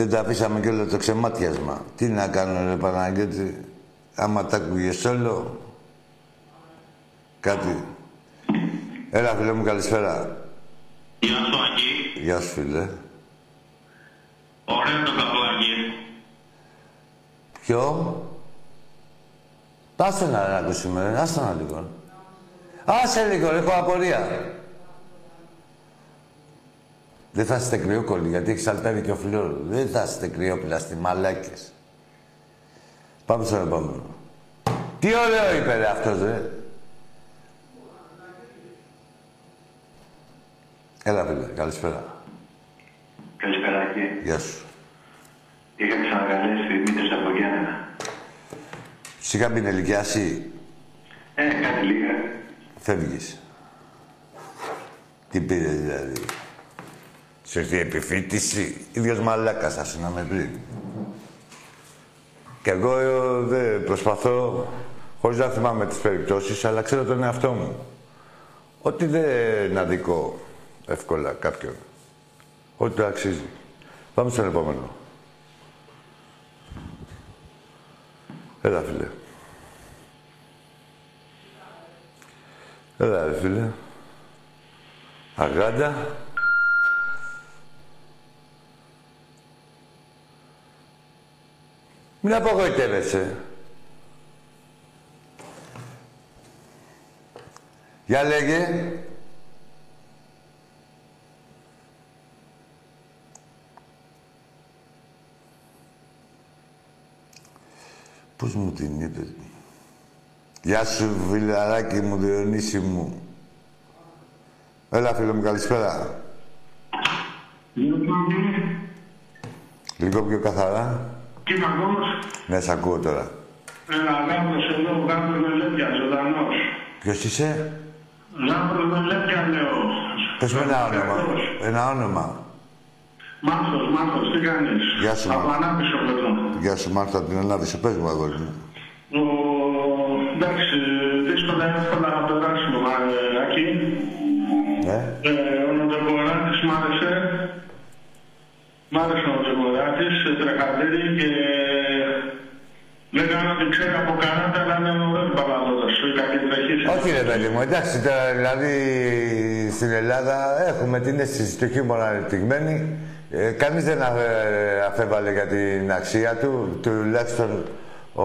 Speaker 1: Δεν τα αφήσαμε και όλο το ξεμάτιασμα. Τι να κάνω, ρε Παναγιώτη. Άμα τα άκουγες όλο, κάτι. Έλα, φίλε μου, καλησπέρα.
Speaker 6: Γεια σου, Άκη.
Speaker 1: Γεια σου, φίλε.
Speaker 6: Ωραίο το καπλάκι.
Speaker 1: Ποιο; Άσε να ρε, ακούσουμε, ρε. Άσε να λίγο. Άσε λίγο, ρε, έχω απορία. Δεν θα είστε κρυόκολλοι, γιατί έχει σαλτάρει και ο φλόρ. Δεν θα είστε κρυόπλαστοι, μαλάκες. Πάμε στον επόμενο. Τι ωραίο είπε ρε αυτός, ρε. Έλα, φίλε, καλησπέρα.
Speaker 6: Καλησπέρα, Άκη.
Speaker 1: Γεια σου.
Speaker 6: Είχα ξανακαλέσει Δημήτρης από Γιάννενα.
Speaker 1: Σ' είχα πει ηλικιάσει,
Speaker 6: Ε, κάτι λίγα.
Speaker 1: φεύγεις. Τι πήρες δηλαδή. Σου ήρθε η επιφύτηση, ίδιος μαλάκας θα σου να με πριν. Και εγώ ε, δεν προσπαθώ, χωρίς να θυμάμαι τις περιπτώσεις, αλλά ξέρω τον εαυτό μου. Ότι δεν αδικό εύκολα κάποιον. Ότι το αξίζει. Πάμε στον επόμενο. Έλα, φίλε. Έλα, ρε, φίλε. Αγάντα. Μην απογοητεύεσαι. Για λέγε. Πώς μου την είπε. Γεια σου, φιλαράκι μου, Διονύση μου. Έλα, φίλε μου, καλησπέρα. Λίγο πιο καθαρά.
Speaker 7: Τι μ' ακούς;
Speaker 1: Ναι, σ' ακούω τώρα.
Speaker 7: Ένα γάμπρος εδώ, γάμπρος με λέπια, ζωντανός.
Speaker 1: Ποιος είσαι;
Speaker 7: Γάμπρος με λέπια, λέω.
Speaker 1: Πες μου ένα όνομα. Ένα όνομα.
Speaker 7: Μάρθος, Μάρθος, τι κάνεις;
Speaker 1: Γεια σου,
Speaker 7: Από
Speaker 1: Μάρθος.
Speaker 7: ανάπτυξη πλευρό.
Speaker 1: Γεια σου, Μάρθα, την ανάβησε. Πες μου, αγόρι μου.
Speaker 7: Ο... Εντάξει, δύσκολα εύκολα να περάσουμε, Μαράκι.
Speaker 1: Ναι.
Speaker 7: Ε, ο Νοτεκοράτης μ' άρεσε. Μ' άρεσε ξέρει από καράτα, αλλά είναι ωραίος παπαδότος. Κακή τρεχής.
Speaker 1: Όχι, ρε παιδί μου, εντάξει τώρα, δηλαδή στην Ελλάδα έχουμε την αίσθηση του χειμώνα ανεπτυγμένη. Ε, κανείς δεν αφ- αφέβαλε για την αξία του, τουλάχιστον ο,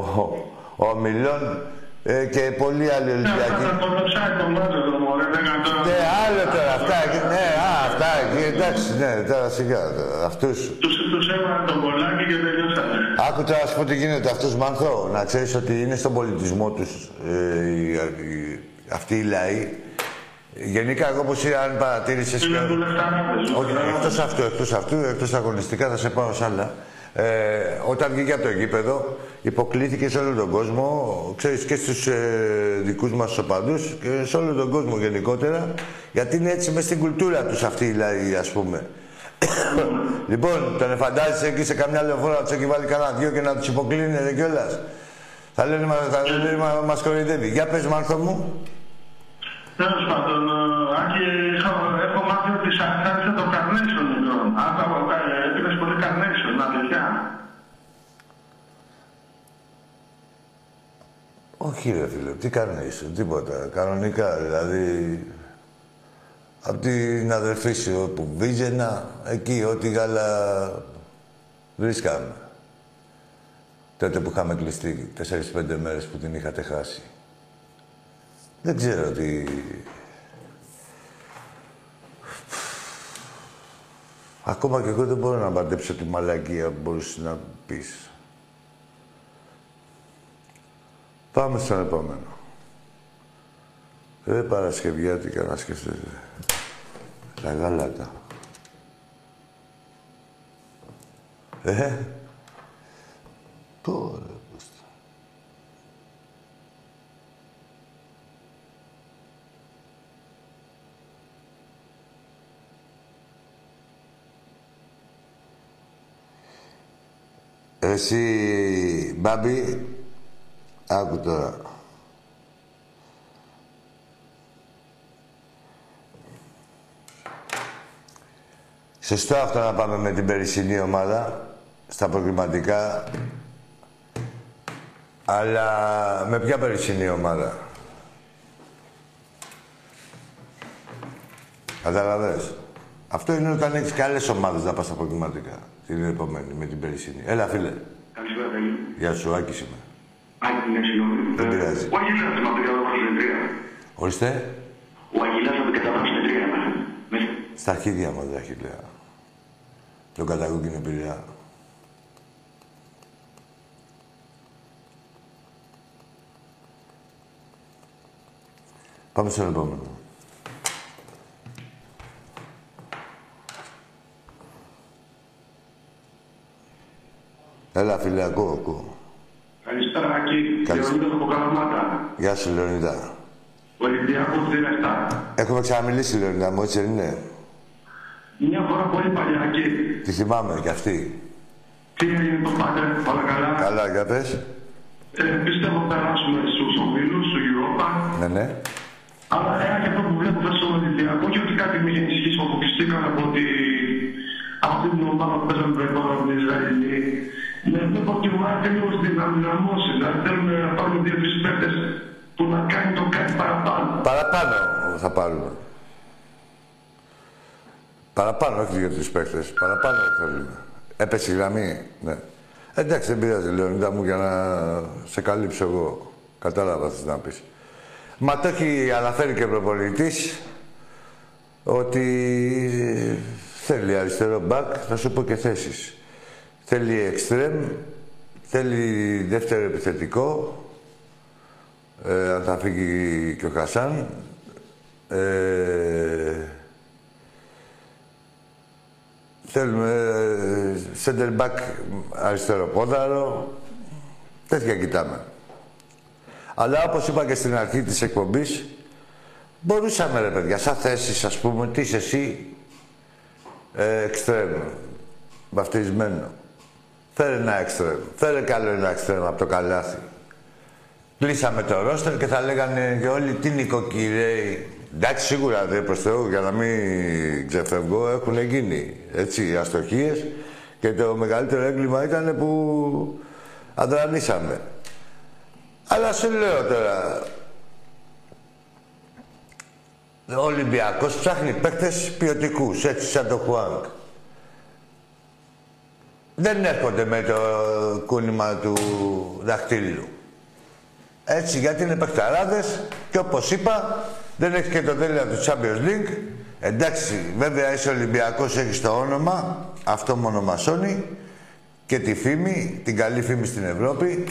Speaker 1: ο Μιλών ε, και πολλοί άλλοι
Speaker 7: Αυτά
Speaker 1: Ολυμπιακοί.
Speaker 7: τα ποδοσφαίρια των μάτων του μωρέ, λέγανε τώρα.
Speaker 1: Ναι, άλλο τώρα, αυτά εκεί, ναι, α, αυτά εκεί, εντάξει, ναι, τώρα σιγά, τώρα, αυτούς.
Speaker 7: Τους, τους έβαλαν τον κολλάκι και τελειώσανε.
Speaker 1: Άκου τώρα να σου πω τι γίνεται αυτούς Μάνθο, να ξέρεις ότι είναι στον πολιτισμό τους ε, οι- οι- αυτοί οι λαοί. Γενικά, εγώ όπως αν παρατήρησες...
Speaker 7: Είναι
Speaker 1: και-
Speaker 7: δουλευταράδες.
Speaker 1: Όχι, εκτός αυτού, εκτός αυτού, εκτός αγωνιστικά θα σε πάω σ' άλλα. Ε, όταν βγήκε από το γήπεδο, υποκλήθηκε σε όλο τον κόσμο, ξέρεις, και στους ε, δικούς μας οπαδούς και σε όλο τον κόσμο γενικότερα, γιατί είναι έτσι μες στην κουλτούρα τους αυτοί οι λαοί, ας πούμε. λοιπόν, τον φαντάζεσαι εκεί σε καμιά λεωφόρα να τους έχει βάλει κανένα δυο και να τους υποκλίνεται κιόλας. Θα λένε, μα- θα λένε μα, μας κοροϊδεύει. Για πες, Μάρθο μου.
Speaker 7: Τέλος πάντων, ε, Άκη, έχω- έχω μάθει ότι σ' άρεσε το Carnation λοιπόν. Άκου, ε, έπαιρνες πολύ Carnation, αλήθεια.
Speaker 1: Όχι ρε φίλε, τι κάνεις, τίποτα. Κανονικά, δηλαδή... Απ' την αδερφή σου όπου βίζαινα, εκεί ό,τι γάλα βρίσκαμε. Τότε που είχαμε κλειστεί, τέσσερις-πέντε μέρες που την είχατε χάσει. Δεν ξέρω τι... Ακόμα και εγώ δεν μπορώ να μαντέψω τη μαλακία που μπορούσες να πεις. Πάμε στον επόμενο. Δεν Παρασκευιάτικα να σκεφτείτε. Τα γάλατα. Ε, τώρα. Εσύ, Μπάμπη, άκου τώρα. Σωστό αυτό να πάμε με την περισσυνή ομάδα στα προκριματικά. Αλλά με ποια περισσυνή ομάδα; Καταλαβες. Αυτό είναι όταν έχεις καλές ομάδες να πας στα προκριματικά. Την επόμενη, με την περισσυνή. Έλα, φίλε.
Speaker 6: Καλησπέρα, Τέλη.
Speaker 1: Γεια σου, Άκης είμαι.
Speaker 6: Άκη, ναι, συγγνώμη.
Speaker 1: Δεν
Speaker 6: Ε,
Speaker 1: πειράζει.
Speaker 6: Ο Αγγελάς από την καταβάση συνεδρία.
Speaker 1: Ορίστε.
Speaker 6: Ο Αγγελάς από την καταβάση συνεδρία. Ναι.
Speaker 1: Στα αρχίδια μου, δεν λέω. Τον κατακόκκινο πειραιά. Πάμε στον επόμενο. Έλα, φίλε, ακούω, ακούω.
Speaker 6: Καλησπέρα, Άκη.
Speaker 1: Καλησπέρα.
Speaker 6: Λεωνίδας από Καλαμάτα.
Speaker 1: Γεια σου, Λεωνίδα.
Speaker 6: Ολυμπιακός 17.
Speaker 1: Έχουμε ξαναμιλήσει, Λεωνίδα μου, έτσι δεν είναι;
Speaker 6: Μια φορά πολύ παλιά, Άκη.
Speaker 1: Τη θυμάμαι κι αυτή.
Speaker 6: Τι έγινε το Πάτερ, όλα καλά.
Speaker 1: Καλά, για πες.
Speaker 6: Ε, πιστεύω να περάσουμε στους ομίλους, στο Europa.
Speaker 1: Ναι, ναι.
Speaker 6: Αλλά ένα και αυτό που βλέπω φέτος στον Ολυμπιακό και ότι κάτι με είχε ενισχύσει που αποκλειστήκαμε από ότι από αυτή την ομάδα που παίζαμε πριν από την Ισραηλή. Ναι, βλέπω ότι η ομάδα θέλει ως να δυναμώσει. Δηλαδή θέλουμε να πάρουμε δύο-τρεις παίκτες που να κάνει το κάτι παραπάνω.
Speaker 1: Παραπάνω θα πάρουμε. Παραπάνω, όχι για τους παίχτες. Παραπάνω θέλουμε. Έπεσε η γραμμή, ναι. Εντάξει, δεν πειράζει, Λεωνίδα μου, για να σε καλύψω εγώ. Κατάλαβα τι να πεις. Μα το έχει αναφέρει και ο προπονητής ότι θέλει αριστερό μπακ, θα σου πω και θέσεις. Θέλει εξτρέμ, θέλει δεύτερο επιθετικό, ε, αν θα φύγει και ο Χασάν. Ε, θέλουμε ε, center back αριστερό πόδαρο. Τέτοια κοιτάμε. Αλλά όπως είπα και στην αρχή της εκπομπής, μπορούσαμε ρε παιδιά, σαν θέσεις ας πούμε, τι είσαι εσύ, ε, εξτρέμ, βαφτισμένο. Φέρε ένα εξτρέμ, φέρε καλό ένα εξτρέμ από το καλάθι. Κλείσαμε το ρόστερ και θα λέγανε και όλοι τι νοικοκυρέοι. Εντάξει, σίγουρα δεν προς Θεού, για να μην ξεφεύγω, έχουν γίνει έτσι αστοχίες και το μεγαλύτερο έγκλημα ήταν που αδρανίσαμε. Αλλά σου λέω τώρα, ο Ολυμπιακός ψάχνει παίκτες ποιοτικούς, έτσι σαν το Χουάνκ. Δεν έρχονται με το κούνημα του δαχτύλου. Έτσι, γιατί είναι παιχταράδες και όπως είπα, δεν έχει και το τέλειο του Champions League. Εντάξει, βέβαια είσαι Ολυμπιακός, έχεις το όνομα, αυτό μόνο μασώνει και τη φήμη, την καλή φήμη στην Ευρώπη.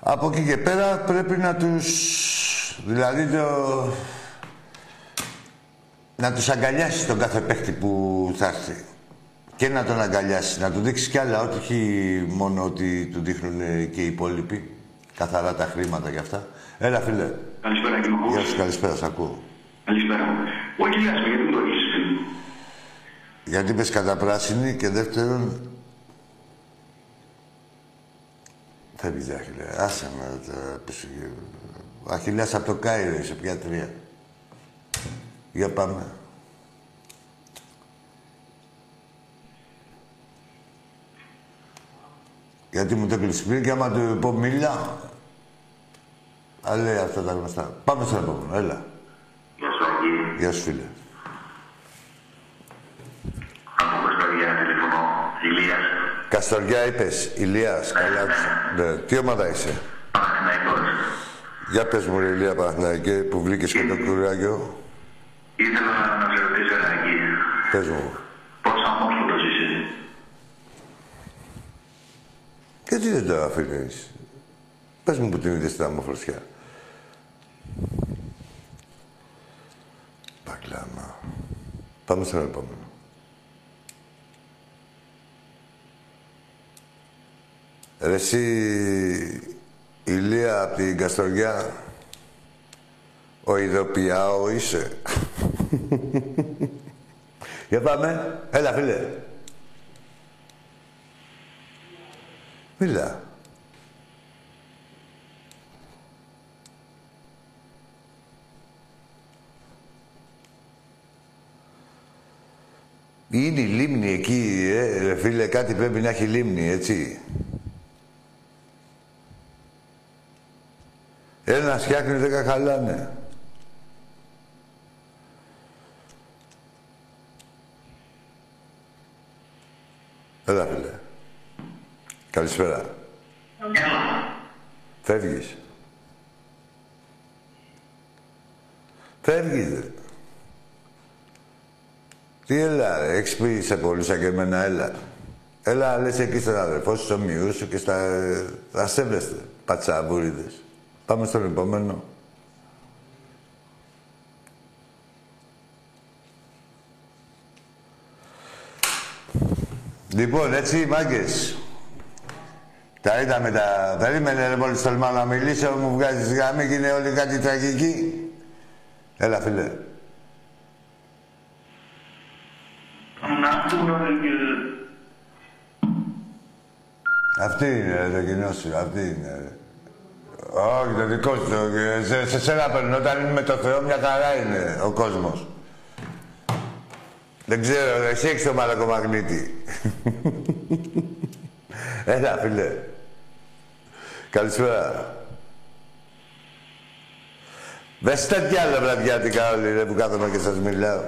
Speaker 1: Από εκεί και πέρα πρέπει να τους... Δηλαδή το... Να τους αγκαλιάσεις τον κάθε παίχτη που θα έρθει. Και να τον αγκαλιάσει, να του δείξει κι άλλα, όχι μόνο ότι του δείχνουν και οι υπόλοιποι. Καθαρά τα χρήματα κι αυτά. Έλα, φίλε.
Speaker 6: Καλησπέρα, κύριε Μαχούς.
Speaker 1: Γεια σου, καλησπέρα, σ' ακούω.
Speaker 6: Καλησπέρα. Ο Αγγελάς, με γιατί μου το έχεις.
Speaker 1: Γιατί είπες κατά πράσινη και δεύτερον... Φεύγεις, Αχιλέα. Άσε με τώρα. πες, Ο Αχιλέας από το Κάιρο είσαι, πια τρία. Για πάμε. Γιατί μου το έκλεισε πριν και άμα του πω μίλα, θα λέει αυτά τα γνωστά. Πάμε στο επόμενο, έλα.
Speaker 2: Γεια σου, Αγγί.
Speaker 1: Γεια σου, φίλε.
Speaker 2: Από Κωνσταντιά, τηλεφωνώ. Ηλίας.
Speaker 1: Καστοριά είπες, Ηλίας, καλά άκουσα. Ναι. Τι ομάδα είσαι;
Speaker 2: Παναθηναϊκός.
Speaker 1: Για πες μου ρε Ηλία Παναθηναϊκέ που βρήκες και το κουράγιο.
Speaker 2: Ήθελα να σε ρωτήσω ένα εκεί.
Speaker 1: Πες μου.
Speaker 2: Πώς αμόρφωτος
Speaker 1: Και τι δεν το αφήνεις; Πες μου που την είδες στην αμοφορσιά. Πακλάμα. Πάμε στον επόμενο. Ρε εσύ, Ηλία από την Καστοριά, ο Ιδωπιάο είσαι. Για πάμε. Έλα, φίλε. Μίλα. Είναι η λίμνη εκεί, ε, ρε φίλε, κάτι πρέπει να έχει λίμνη, έτσι. Ένα φτιάχνεις, δέκα χαλάνε. Έλα, φίλε. Καλησπέρα.
Speaker 3: Έλα.
Speaker 1: Φεύγεις. Φεύγεις, ρε. Τι έλα, ρε. Έχεις πει σε πολλούς σαν και εμένα, έλα. Έλα, λες εκεί στον αδερφό σου, στο μειού σου και στα... Θα σέβεστε, πατσαβούριδες. Πάμε στον επόμενο. Λοιπόν, έτσι, μάγκες. Τα είδαμε τα... Περίμενε, ρε, μόλις τολμάω να μιλήσω, μου βγάζεις γάμη και είναι όλοι κάτι τραγικοί. Έλα, φίλε.
Speaker 3: Να πούμε και...
Speaker 1: Αυτή είναι, ρε, το κοινό σου. Αυτή είναι, ρε. Όχι, το δικό σου. το- Σε, σε σένα παίρνω. Όταν είναι με το Θεό, μια χαρά είναι ο κόσμος. Δεν ξέρω, ρε, εσύ έχεις το μαλακομαγνήτη. Έλα, φίλε. Καλησπέρα. Δες τέτοια άλλα βραδιάτικα όλοι, ρε, που κάθομαι και σας μιλάω.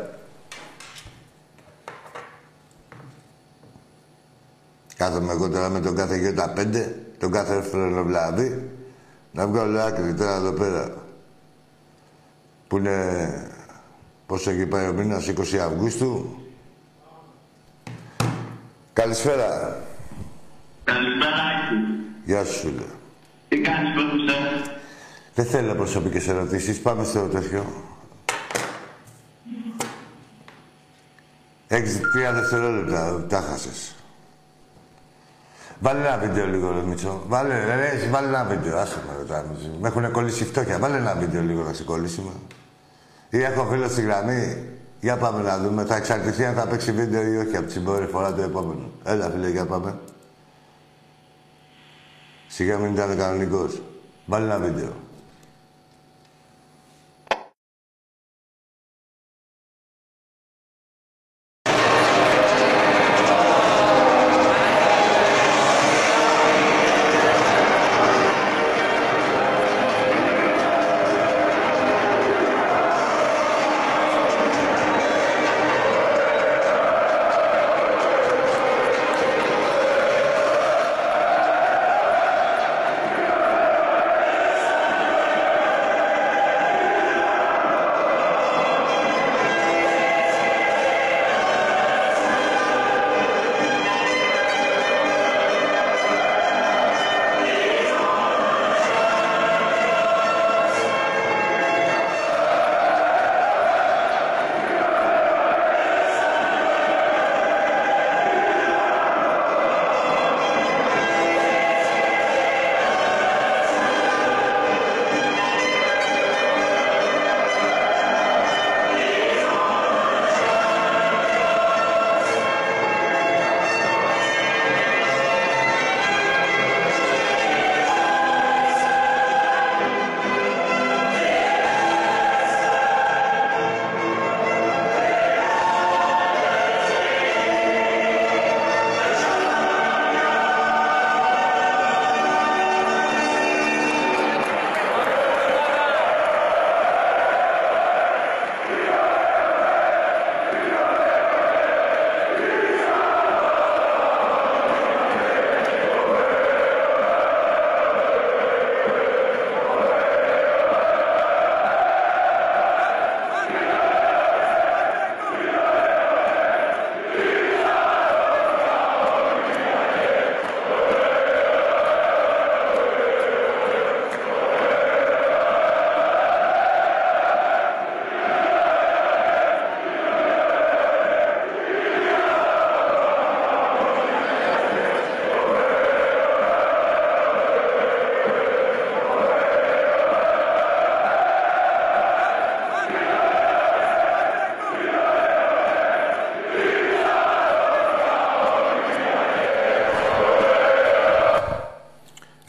Speaker 1: Κάθομαι εγώ τώρα με τον κάθε γιώτα πέντε, τον κάθε φρενοβλάδι, να βγάλω άκρη τώρα εδώ πέρα. Που είναι... Πόσο έχει πάει ο μήνας, 20 Αυγούστου. Καλησπέρα.
Speaker 3: Καλησπέρα, Άκη.
Speaker 1: Γεια σου, φίλε.
Speaker 3: Τι κάνεις, πώς είσαι.
Speaker 1: Δεν θέλω προσωπικές ερωτήσεις. Πάμε στο τέτοιο. Έχεις τρία δευτερόλεπτα. Τα χάσες. Βάλε ένα βίντεο λίγο, ρε Μίτσο. Βάλε, ρε, ρε, εσύ, βάλε ένα βίντεο. Άσε με, ρωτά, Μίτσο. Με έχουν κολλήσει φτώχεια. Βάλε ένα βίντεο λίγο να σε κολλήσουμε. Ή έχω φίλο στη γραμμή. Για πάμε να δούμε. Θα εξαρτηθεί αν θα παίξει βίντεο ή όχι από την επόμενη φορά το επόμενο. Έλα, φίλε, για πάμε. Σιγά μην ήταν κανονικός. Βάλε ένα βίντεο.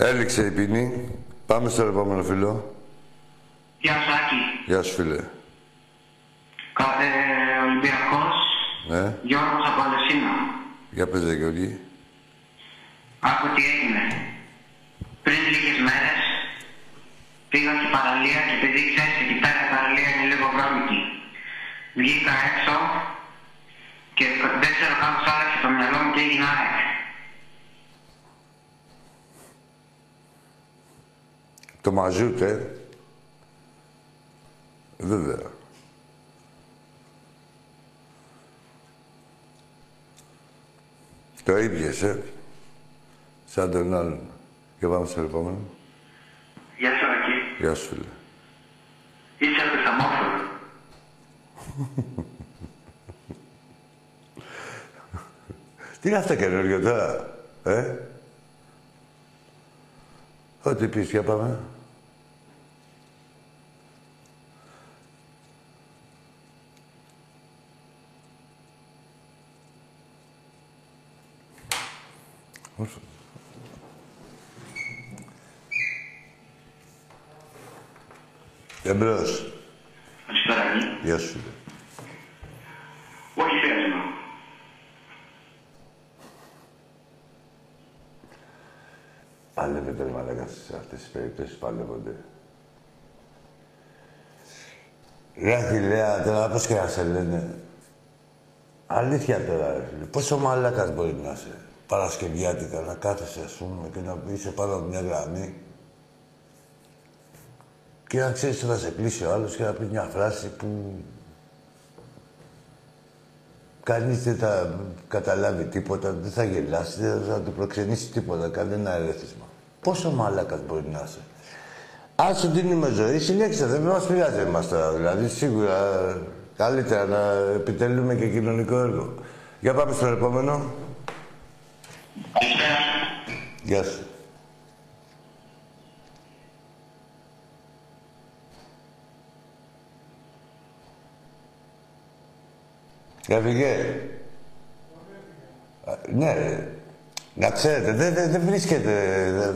Speaker 1: Έλεξε η ποινή. Πάμε στο επόμενο φίλο.
Speaker 5: Γεια σου, Άκη.
Speaker 1: Γεια σου, φίλε.
Speaker 5: Κα- ε, Ολυμπιακός,
Speaker 1: Ναι.
Speaker 5: Γιώργος από Αλεσίνα.
Speaker 1: Για πες, ρε, Γεωργή.
Speaker 5: Άκου τι έγινε. Πριν λίγες μέρες πήγα στην παραλία και επειδή ξέρεις εκεί πέρα η παραλία είναι λίγο βρώμικη. Βγήκα έξω και δεν ξέρω καν σ' άλλαξε το μυαλό μου και έγινα ΑΕΚ.
Speaker 1: Το μαζούτε. Βέβαια. Το ήπιες, ε. Σαν τον άλλον. Και πάμε στο επόμενο.
Speaker 3: Γεια σου, Ακή.
Speaker 1: Γεια σου, φίλε.
Speaker 3: Είσαι απισταμόφωνο.
Speaker 1: Τι είναι αυτό καινούριο τώρα, ε; Ό,τι πεις, για πάμε. Όσο. Εμπρός.
Speaker 3: Καλησπέρα, Ακή.
Speaker 1: Γεια σου, φίλε.
Speaker 3: Όχι χρειάζομαι.
Speaker 1: Παλεύετε ρε μαλάκα σε αυτές τις περιπτώσεις παλεύονται. Ρε Αχιλέα, τώρα πώς και να σε λένε. Αλήθεια τώρα ρε φίλε. Πόσο μαλάκας μπορεί να είσαι. Παρασκευιάτικα να κάθεσαι ας πούμε και να είσαι πάνω από μια γραμμή. Και να ξέρεις ότι θα σε κλείσει ο άλλος και να πεις μια φράση που Κανείς δεν θα καταλάβει τίποτα, δεν θα γελάσει, δεν θα του προξενήσει τίποτα, κανένα ερέθισμα. Πόσο μαλάκας μπορεί να είσαι. Αν σου δίνουμε ζωή, συλλέξτε, δεν μας πειράζει εμάς τώρα. Δηλαδή, σίγουρα καλύτερα να επιτελούμε και κοινωνικό έργο. Για πάμε στο επόμενο.
Speaker 3: Καλησπέρα.
Speaker 1: Γεια σου. Έφυγε. Α, Ναι, ρε. Να ξέρετε, δεν δεν- δεν βρίσκεται.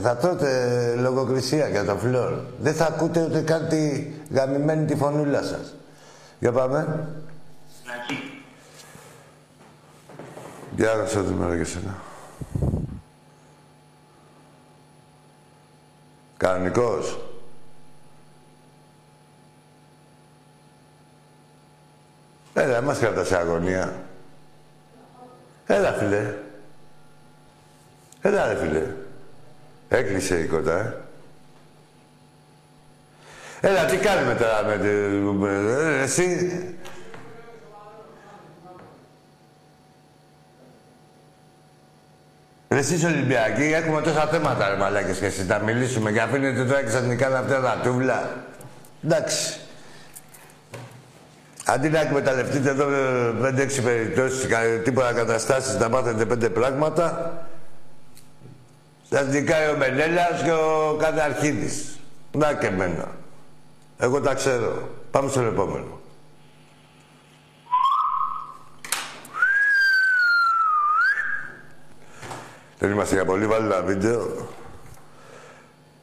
Speaker 1: Θα τρώτε λογοκρισία για το φλόρ. Δεν θα ακούτε ούτε καν τη γαμημένη τη φωνούλα σας. Για πάμε.
Speaker 3: Ακή.
Speaker 1: Για να σε δούμε ρε και σένα. Κανονικός. Έλα, μας κρατάς σε αγωνία. Έλα, φίλε. Έλα, ρε, φίλε. Έκλεισε η κότα, ε. Έλα, τι κάνουμε τώρα με τη... με- ε, Εσύ... Ρε Εσείς Ολυμπιακοί έχουμε τόσα θέματα ρε μαλάκες και εσείς να μιλήσουμε και αφήνετε τώρα ξαφνικά να αυτά τα τούβλα. Εντάξει. Αντί να εκμεταλλευτείτε εδώ 5-6 περιπτώσεις, κα- τίποτα καταστάσεις, να μάθετε πέντε πράγματα, σας δικάει ο Μενέλας και ο Καταρχίδης. Να και εμένα. Εγώ τα ξέρω. Πάμε στο επόμενο. Δεν είμαστε για πολύ. Βάλε ένα βίντεο.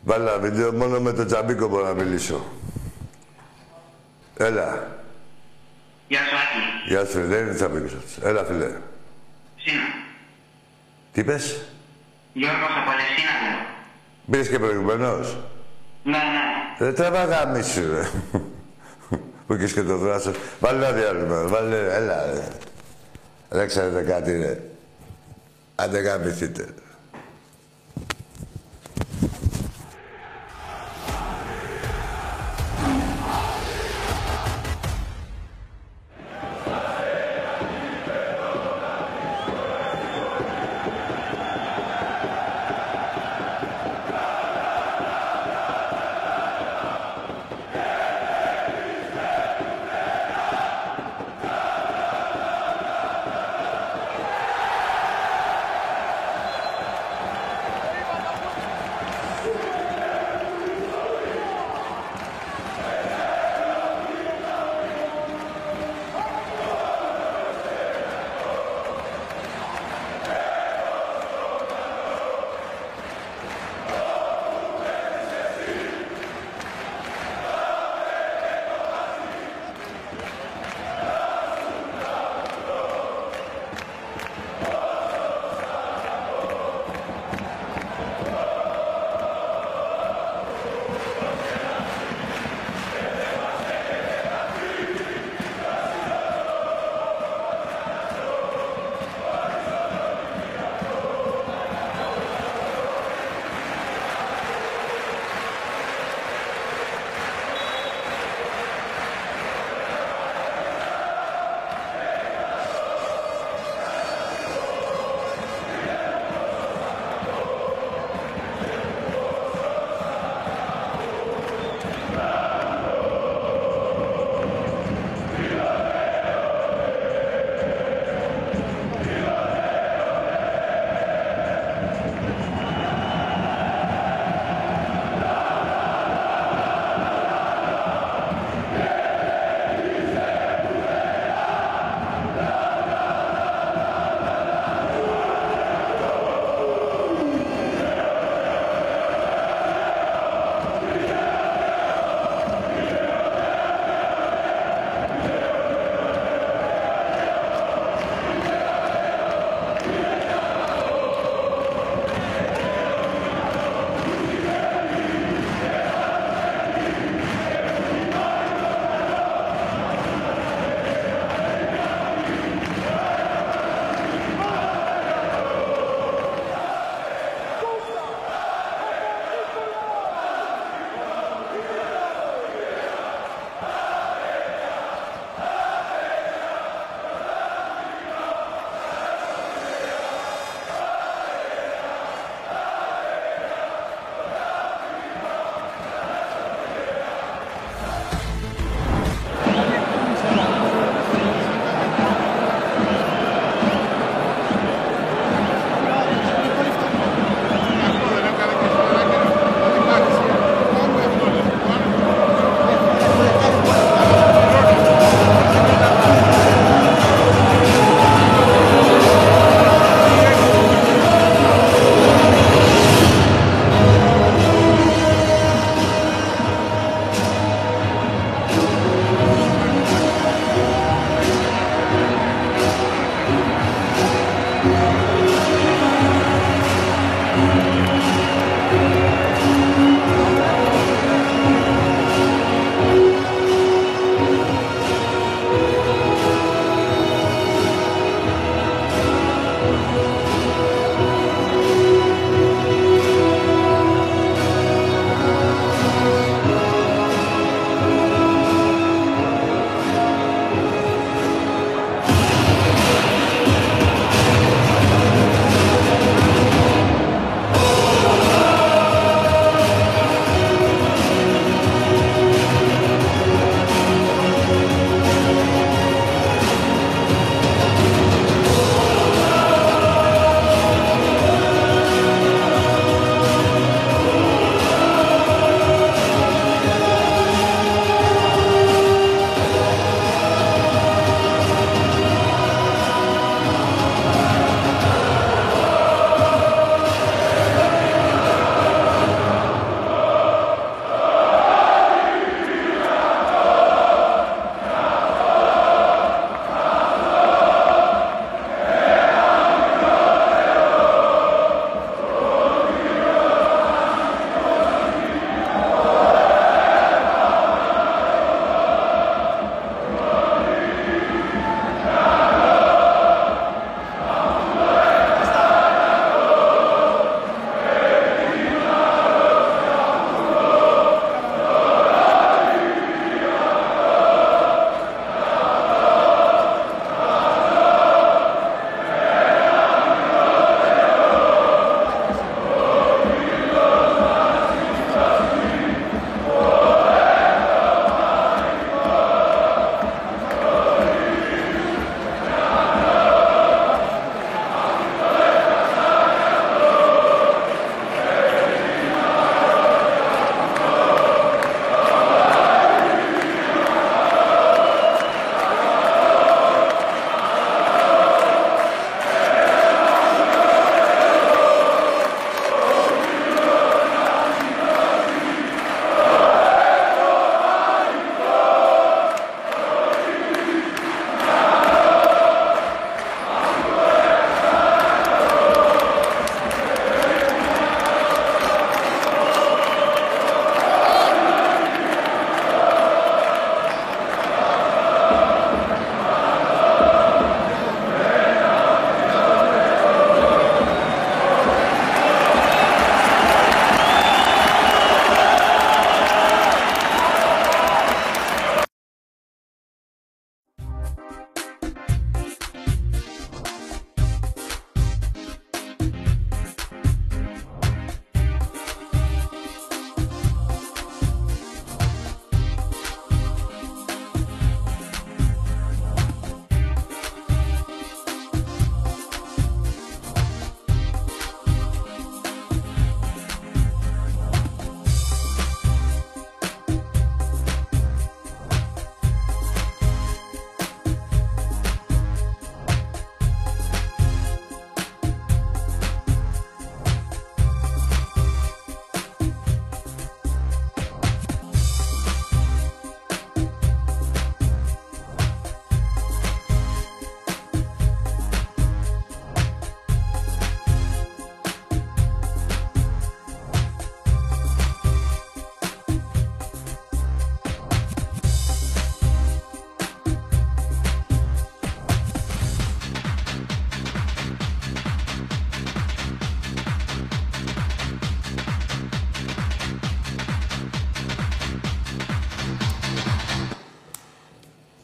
Speaker 1: Βάλε ένα βίντεο. Μόνο με τον Τζαμπίκο μπορώ να μιλήσω. Έλα.
Speaker 5: Γεια σου, Άκη.
Speaker 1: Γεια σου, δεν είναι Τζαμπίκος αυτός. Έλα, φίλε.
Speaker 5: Σύνα.
Speaker 1: Τι είπες;
Speaker 5: Γιώργος από Αλεσίνα, λέω.
Speaker 1: Μπήκες και προηγουμένως.
Speaker 5: Ναι, ναι.
Speaker 1: Ρε τραβά γαμίσου, ρε. Που είχες και το δράσο. Βάλε ένα διάλειμμα. Βάλε, έλα, ρε. Ρε, ξέρετε κάτι, ρε. Άντε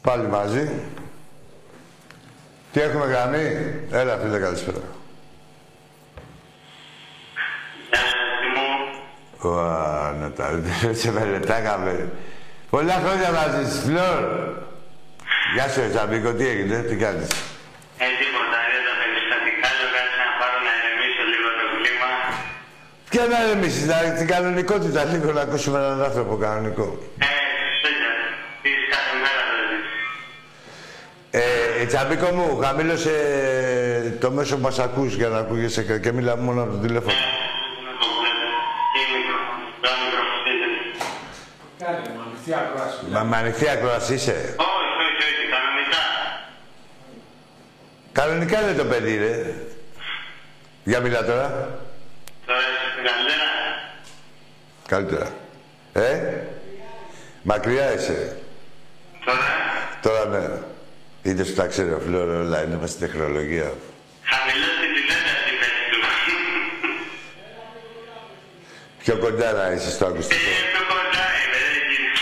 Speaker 1: Πάλι μαζί. Τι έχουμε γραμμή. Έλα, φίλε, καλησπέρα.
Speaker 3: Γεια σας, μου.
Speaker 1: Ω, να τα σε μελετάγαμε. Πολλά χρόνια μαζί σου, Φλόρ. Γεια σου, Τζαμπίκο, τι έγινε, τι κάνεις;
Speaker 3: Ε, τίποτα, είναι τα περιστατικά, λέω κάτσε να πάρω να ηρεμήσω λίγο το κλίμα.
Speaker 1: Ποια να εμείς, να- την κανονικότητα, λίγο να ακούσουμε έναν άνθρωπο κανονικό.
Speaker 3: Ε,
Speaker 1: Τσαμπίκο μου, χαμήλωσε το μέσο που μας ακούς για να ακούγεσαι και, και μίλα μόνο από το τηλέφωνο.
Speaker 3: Να το βλέπω. Τι μικρόφωνο, το μικροφωνίζεται.
Speaker 8: Κάνε μου ανοιχτή ακρόαση.
Speaker 1: Μα με ανοιχτή ακροασία είσαι.
Speaker 3: Όχι, όχι, όχι, κανονικά.
Speaker 1: Κανονικά είναι το παιδί, ρε. Για μιλά τώρα.
Speaker 3: Τώρα είσαι καλύτερα.
Speaker 1: Καλύτερα. Ε, μακριά είσαι.
Speaker 3: Τώρα,
Speaker 1: Τώρα ναι. Είτε σου τα ξέρει ο Φλόρο, όλα είναι μέσα στην τεχνολογία.
Speaker 3: χαμηλώς την τηλέταση πες του.
Speaker 1: Πιο κοντά να είσαι στο
Speaker 3: Ε,
Speaker 1: ακουστικό.
Speaker 3: πιο κοντά είμαι, δεν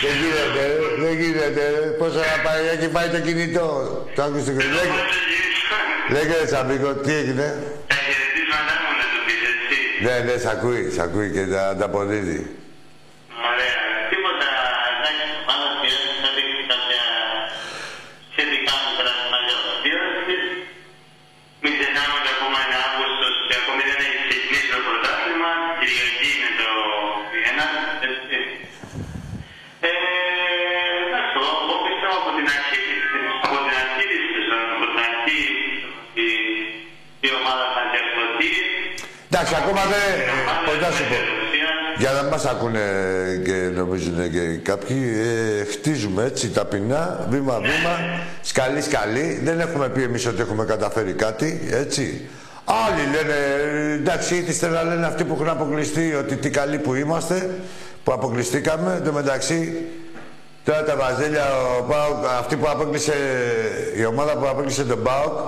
Speaker 1: Δεν
Speaker 3: γίνεται.
Speaker 1: γίνεται, ρε. δεν γίνεται. ρε. Πόσο να πάει, έχει πάει το κινητό. Το ακουστικό. Λέγε,
Speaker 3: Πώς το γυρίσω.
Speaker 1: λέγε ρε Τσαμπίκο, τι έγινε;
Speaker 3: Τα χαιρετίσματά μου να του πεις, έτσι.
Speaker 1: Ναι, ναι, σ' ακούει, σ' ακούει και τα ανταποδίδει.
Speaker 3: Ωραία. Εντάξει, ακόμα δεν.
Speaker 1: Πώς να σου πω.
Speaker 3: Ουσία,
Speaker 1: Για να μας ακούνε και νομίζουν και κάποιοι, ε, χτίζουμε έτσι ταπεινά, βήμα-βήμα, σκαλί-σκαλί. Δεν έχουμε πει εμείς ότι έχουμε καταφέρει κάτι, έτσι. Άλλοι λένε, ε, εντάξει, ήθιστε να λένε αυτοί που έχουν αποκλειστεί ότι τι καλοί που είμαστε, που αποκλειστήκαμε. Εν τω μεταξύ, τώρα τα βαζέλια, ο Πάοκ, αυτή που απόκλεισε, η ομάδα που απόκλεισε τον Πάοκ,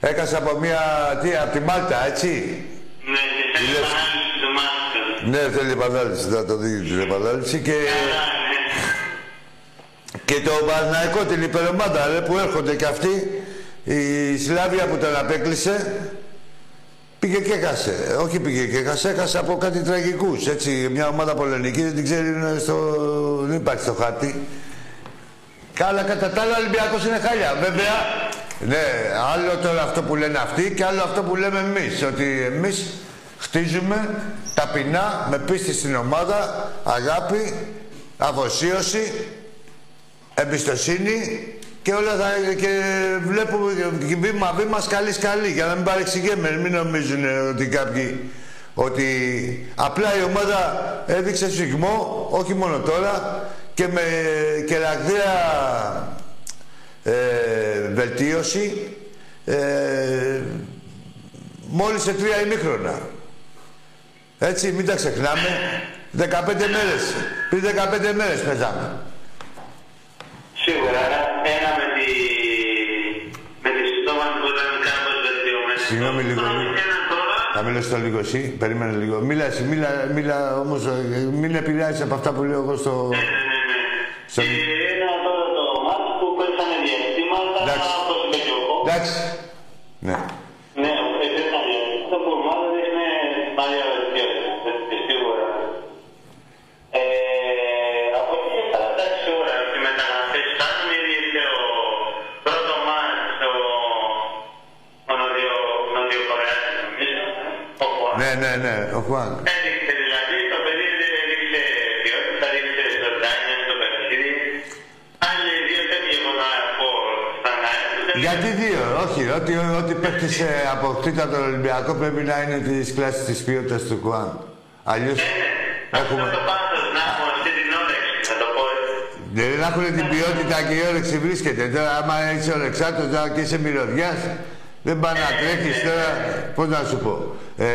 Speaker 1: έκασε από μια, τι, από τη Μάλτα, έτσι.
Speaker 3: Ναι, και θέλει
Speaker 1: Λες.
Speaker 3: επανάληψη του μάθητος.
Speaker 1: Ναι, θέλει επανάληψη, θα το δει την επανάληψη και,
Speaker 3: Άρα, ναι.
Speaker 1: και το Παναϊκό, την υπερομάδα ρε, που έρχονται και αυτοί, η Σλάβια που τον απέκλεισε, πήγε και έχασε. Όχι πήγε και έχασε, έχασε από κάτι τραγικούς, έτσι, μια ομάδα πολωνική, δεν την ξέρει, είναι στο, δεν υπάρχει στο χάρτη. Καλά, κατά τα άλλα, ο Ολυμπιακός είναι χάλια. Βέβαια, ναι, άλλο τώρα αυτό που λένε αυτοί και άλλο αυτό που λέμε εμείς. Ότι εμείς χτίζουμε ταπεινά, με πίστη στην ομάδα, αγάπη, αφοσίωση, εμπιστοσύνη και όλα θα, και βλέπουμε και βήμα-βήμα σκαλί-σκαλί για να μην παρεξηγούμε, μην νομίζουν ότι κάποιοι ότι απλά η ομάδα έδειξε σφιγμό, όχι μόνο τώρα και με και ραγδαία ε, βελτίωση ε, μόλις σε τρία ημίχρονα. Έτσι, μην τα ξεχνάμε. 15 μέρες. Πριν 15 μέρες παίζαμε.
Speaker 3: Σίγουρα, ένα με τη... με τη στόμα που ήταν κάπως βελτιωμένη.
Speaker 1: Συγγνώμη λίγο,
Speaker 3: Τώρα,
Speaker 1: λίγο.
Speaker 3: Ένα τώρα,
Speaker 1: Θα μιλήσω το λίγο εσύ, περίμενε λίγο. Μίλα εσύ, μίλα, μίλα όμως, ε, μην επηρεάζεις από αυτά που λέω εγώ στο...
Speaker 3: ναι, ναι, ναι.
Speaker 1: στο...
Speaker 3: Και ένα τώρα το μάτς που πέσανε διαστήματα,
Speaker 1: Εντάξει.
Speaker 3: όπως είπε και ο Κόκκος.
Speaker 1: Εντάξει. Ναι.
Speaker 3: Ναι, πέσανε διαστήματα που η ομάδα δείχνει παλιά ο Χουάν. Έδειξε δηλαδή, το παιδί έδειξε ποιότητα, έδειξε ζωντάνια στο παιχνίδι. Άλλοι δύο τέτοιοι έχω να πω στα νέα του. δεν
Speaker 1: Γιατί δύο, όχι, ότι, ότι παίχτης ε, αποκτείται από τον Ολυμπιακό πρέπει να είναι της κλάσης της ποιότητας του Χουάν. Αλλιώς
Speaker 3: είναι.
Speaker 1: έχουμε...
Speaker 3: Αυτό το πάθος να έχουμε αυτή την όρεξη, να το πω έτσι.
Speaker 1: Δεν έχουν την ποιότητα και η όρεξη βρίσκεται. Τώρα, άμα είσαι ορεξάτος τώρα και είσαι μυρωδιάς, δεν πάει να τρέχεις τώρα, πώς να σου πω. Ε,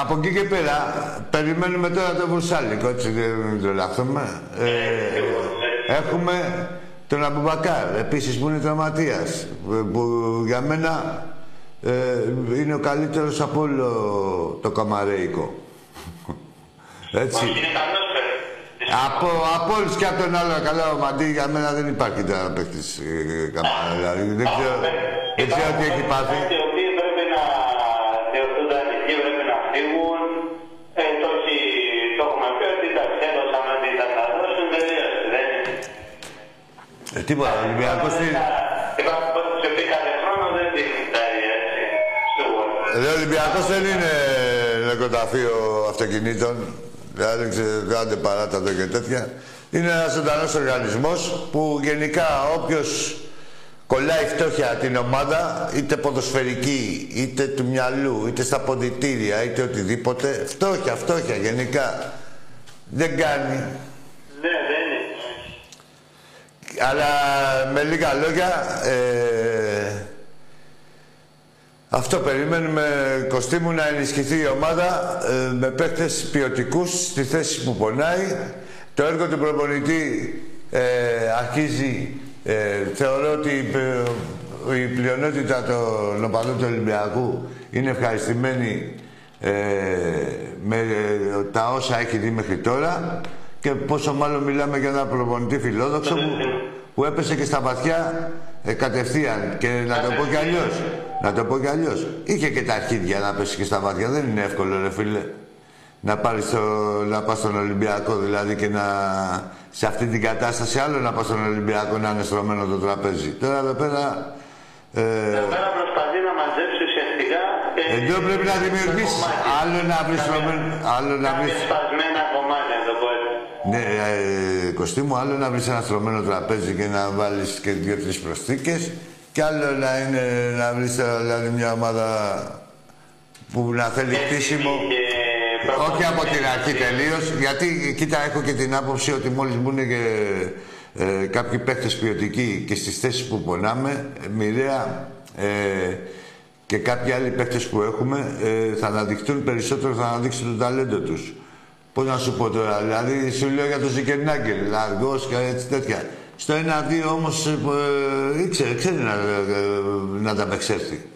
Speaker 1: από εκεί και πέρα, περιμένουμε τώρα το Βουρσάλικο, έτσι δεν το λάθουμε. Ε, έχουμε τον Αμπουμπακάρ, επίσης που είναι τραυματίας, που για μένα ε, είναι ο καλύτερος από όλο το καμαρέικο. Έτσι.
Speaker 3: Όχι, είναι καλός παίκτης.
Speaker 1: Από, από όλους και από τον άλλο καλά ο Μαντί για μένα δεν υπάρχει τώρα παίκτης ε, καμπάνα. Δηλαδή δεν ξέρω, δεν ξέρω τι έχει πάθει.
Speaker 3: Οι οποίοι πρέπει να θεωρούν δανεικοί, πρέπει να φύγουν. Ε, το, έχει, το έχουμε πει ότι τα ξέδωσαν ότι ήταν να δώσουν τελείωσε. Δεν είναι.
Speaker 1: Ε, τίποτα, ο Ολυμπιακός τι...
Speaker 3: Είπαμε πως σε πει κάθε χρόνο δεν δείχνει τα έτσι. Σίγουρα.
Speaker 1: Ε, ο Ολυμπιακός δεν είναι νεκροταφείο αυτοκινήτων. Δηλαδή δεν ξέρω, κάντε παράτατο και τέτοια. Είναι ένας ζωντανός οργανισμός που γενικά όποιος κολλάει φτώχεια την ομάδα, είτε ποδοσφαιρική, είτε του μυαλού, είτε στα ποδητήρια, είτε οτιδήποτε, φτώχεια, φτώχεια γενικά. Δεν κάνει.
Speaker 3: Ναι, δεν είναι.
Speaker 1: Αλλά με λίγα λόγια, ε, αυτό περιμένουμε, Κωστή μου, να ενισχυθεί η ομάδα ε, με παίκτες ποιοτικούς στη θέση που πονάει. Το έργο του προπονητή ε, αρχίζει, ε, θεωρώ ότι ε, η πλειονότητα των οπαδών του Ολυμπιακού είναι ευχαριστημένη ε, με ε, τα όσα έχει δει μέχρι τώρα και πόσο μάλλον μιλάμε για ένα προπονητή φιλόδοξο που, που έπεσε και στα βαθιά ε, κατευθείαν. Και να το πω κι αλλιώς. Να το πω κι αλλιώς. Είχε και τα αρχίδια να πέσει και στα βαθιά. Δεν είναι εύκολο, ρε φίλε. Να πάρεις στο, να πας στον Ολυμπιακό δηλαδή και να σε αυτή την κατάσταση άλλο να πας στον Ολυμπιακό να είναι στρωμένο το τραπέζι. Τώρα εδώ πέρα ε,
Speaker 3: Εδώ πέρα προσπαθεί να μαζέψει ουσιαστικά. ε,
Speaker 1: εδώ πρέπει να δημιουργήσεις
Speaker 3: κομμάτια.
Speaker 1: άλλο να βρεις στρωμένο, άλλο να βρει.
Speaker 3: Κάποια σπασμένα κομμάτια, να το πω έτσι.
Speaker 1: Ναι, ε, Κωστή μου, άλλο να βρεις ένα στρωμένο τραπέζι και να βάλεις και δύο-τρεις προσθήκες, και άλλο να είναι να βρεις δηλαδή μια ομάδα που να θέλει χτίσιμο.
Speaker 3: Και
Speaker 1: Όχι από την αρχή τελείως, γιατί κοίτα, έχω και την άποψη ότι μόλις μπουν και ε, κάποιοι παίχτες ποιοτικοί και στις θέσεις που πονάμε, ε, μοιραία ε, και κάποιοι άλλοι παίχτες που έχουμε ε, θα αναδειχθούν περισσότερο, θα αναδείξουν το ταλέντο τους. Πώς να σου πω τώρα, δηλαδή σου λέω για τον Ζικερνάγκελ, αργό και έτσι τέτοια. Στο 1-2 όμως ε, ήξερε, ξέρει να, ε, να ανταπεξέλθει.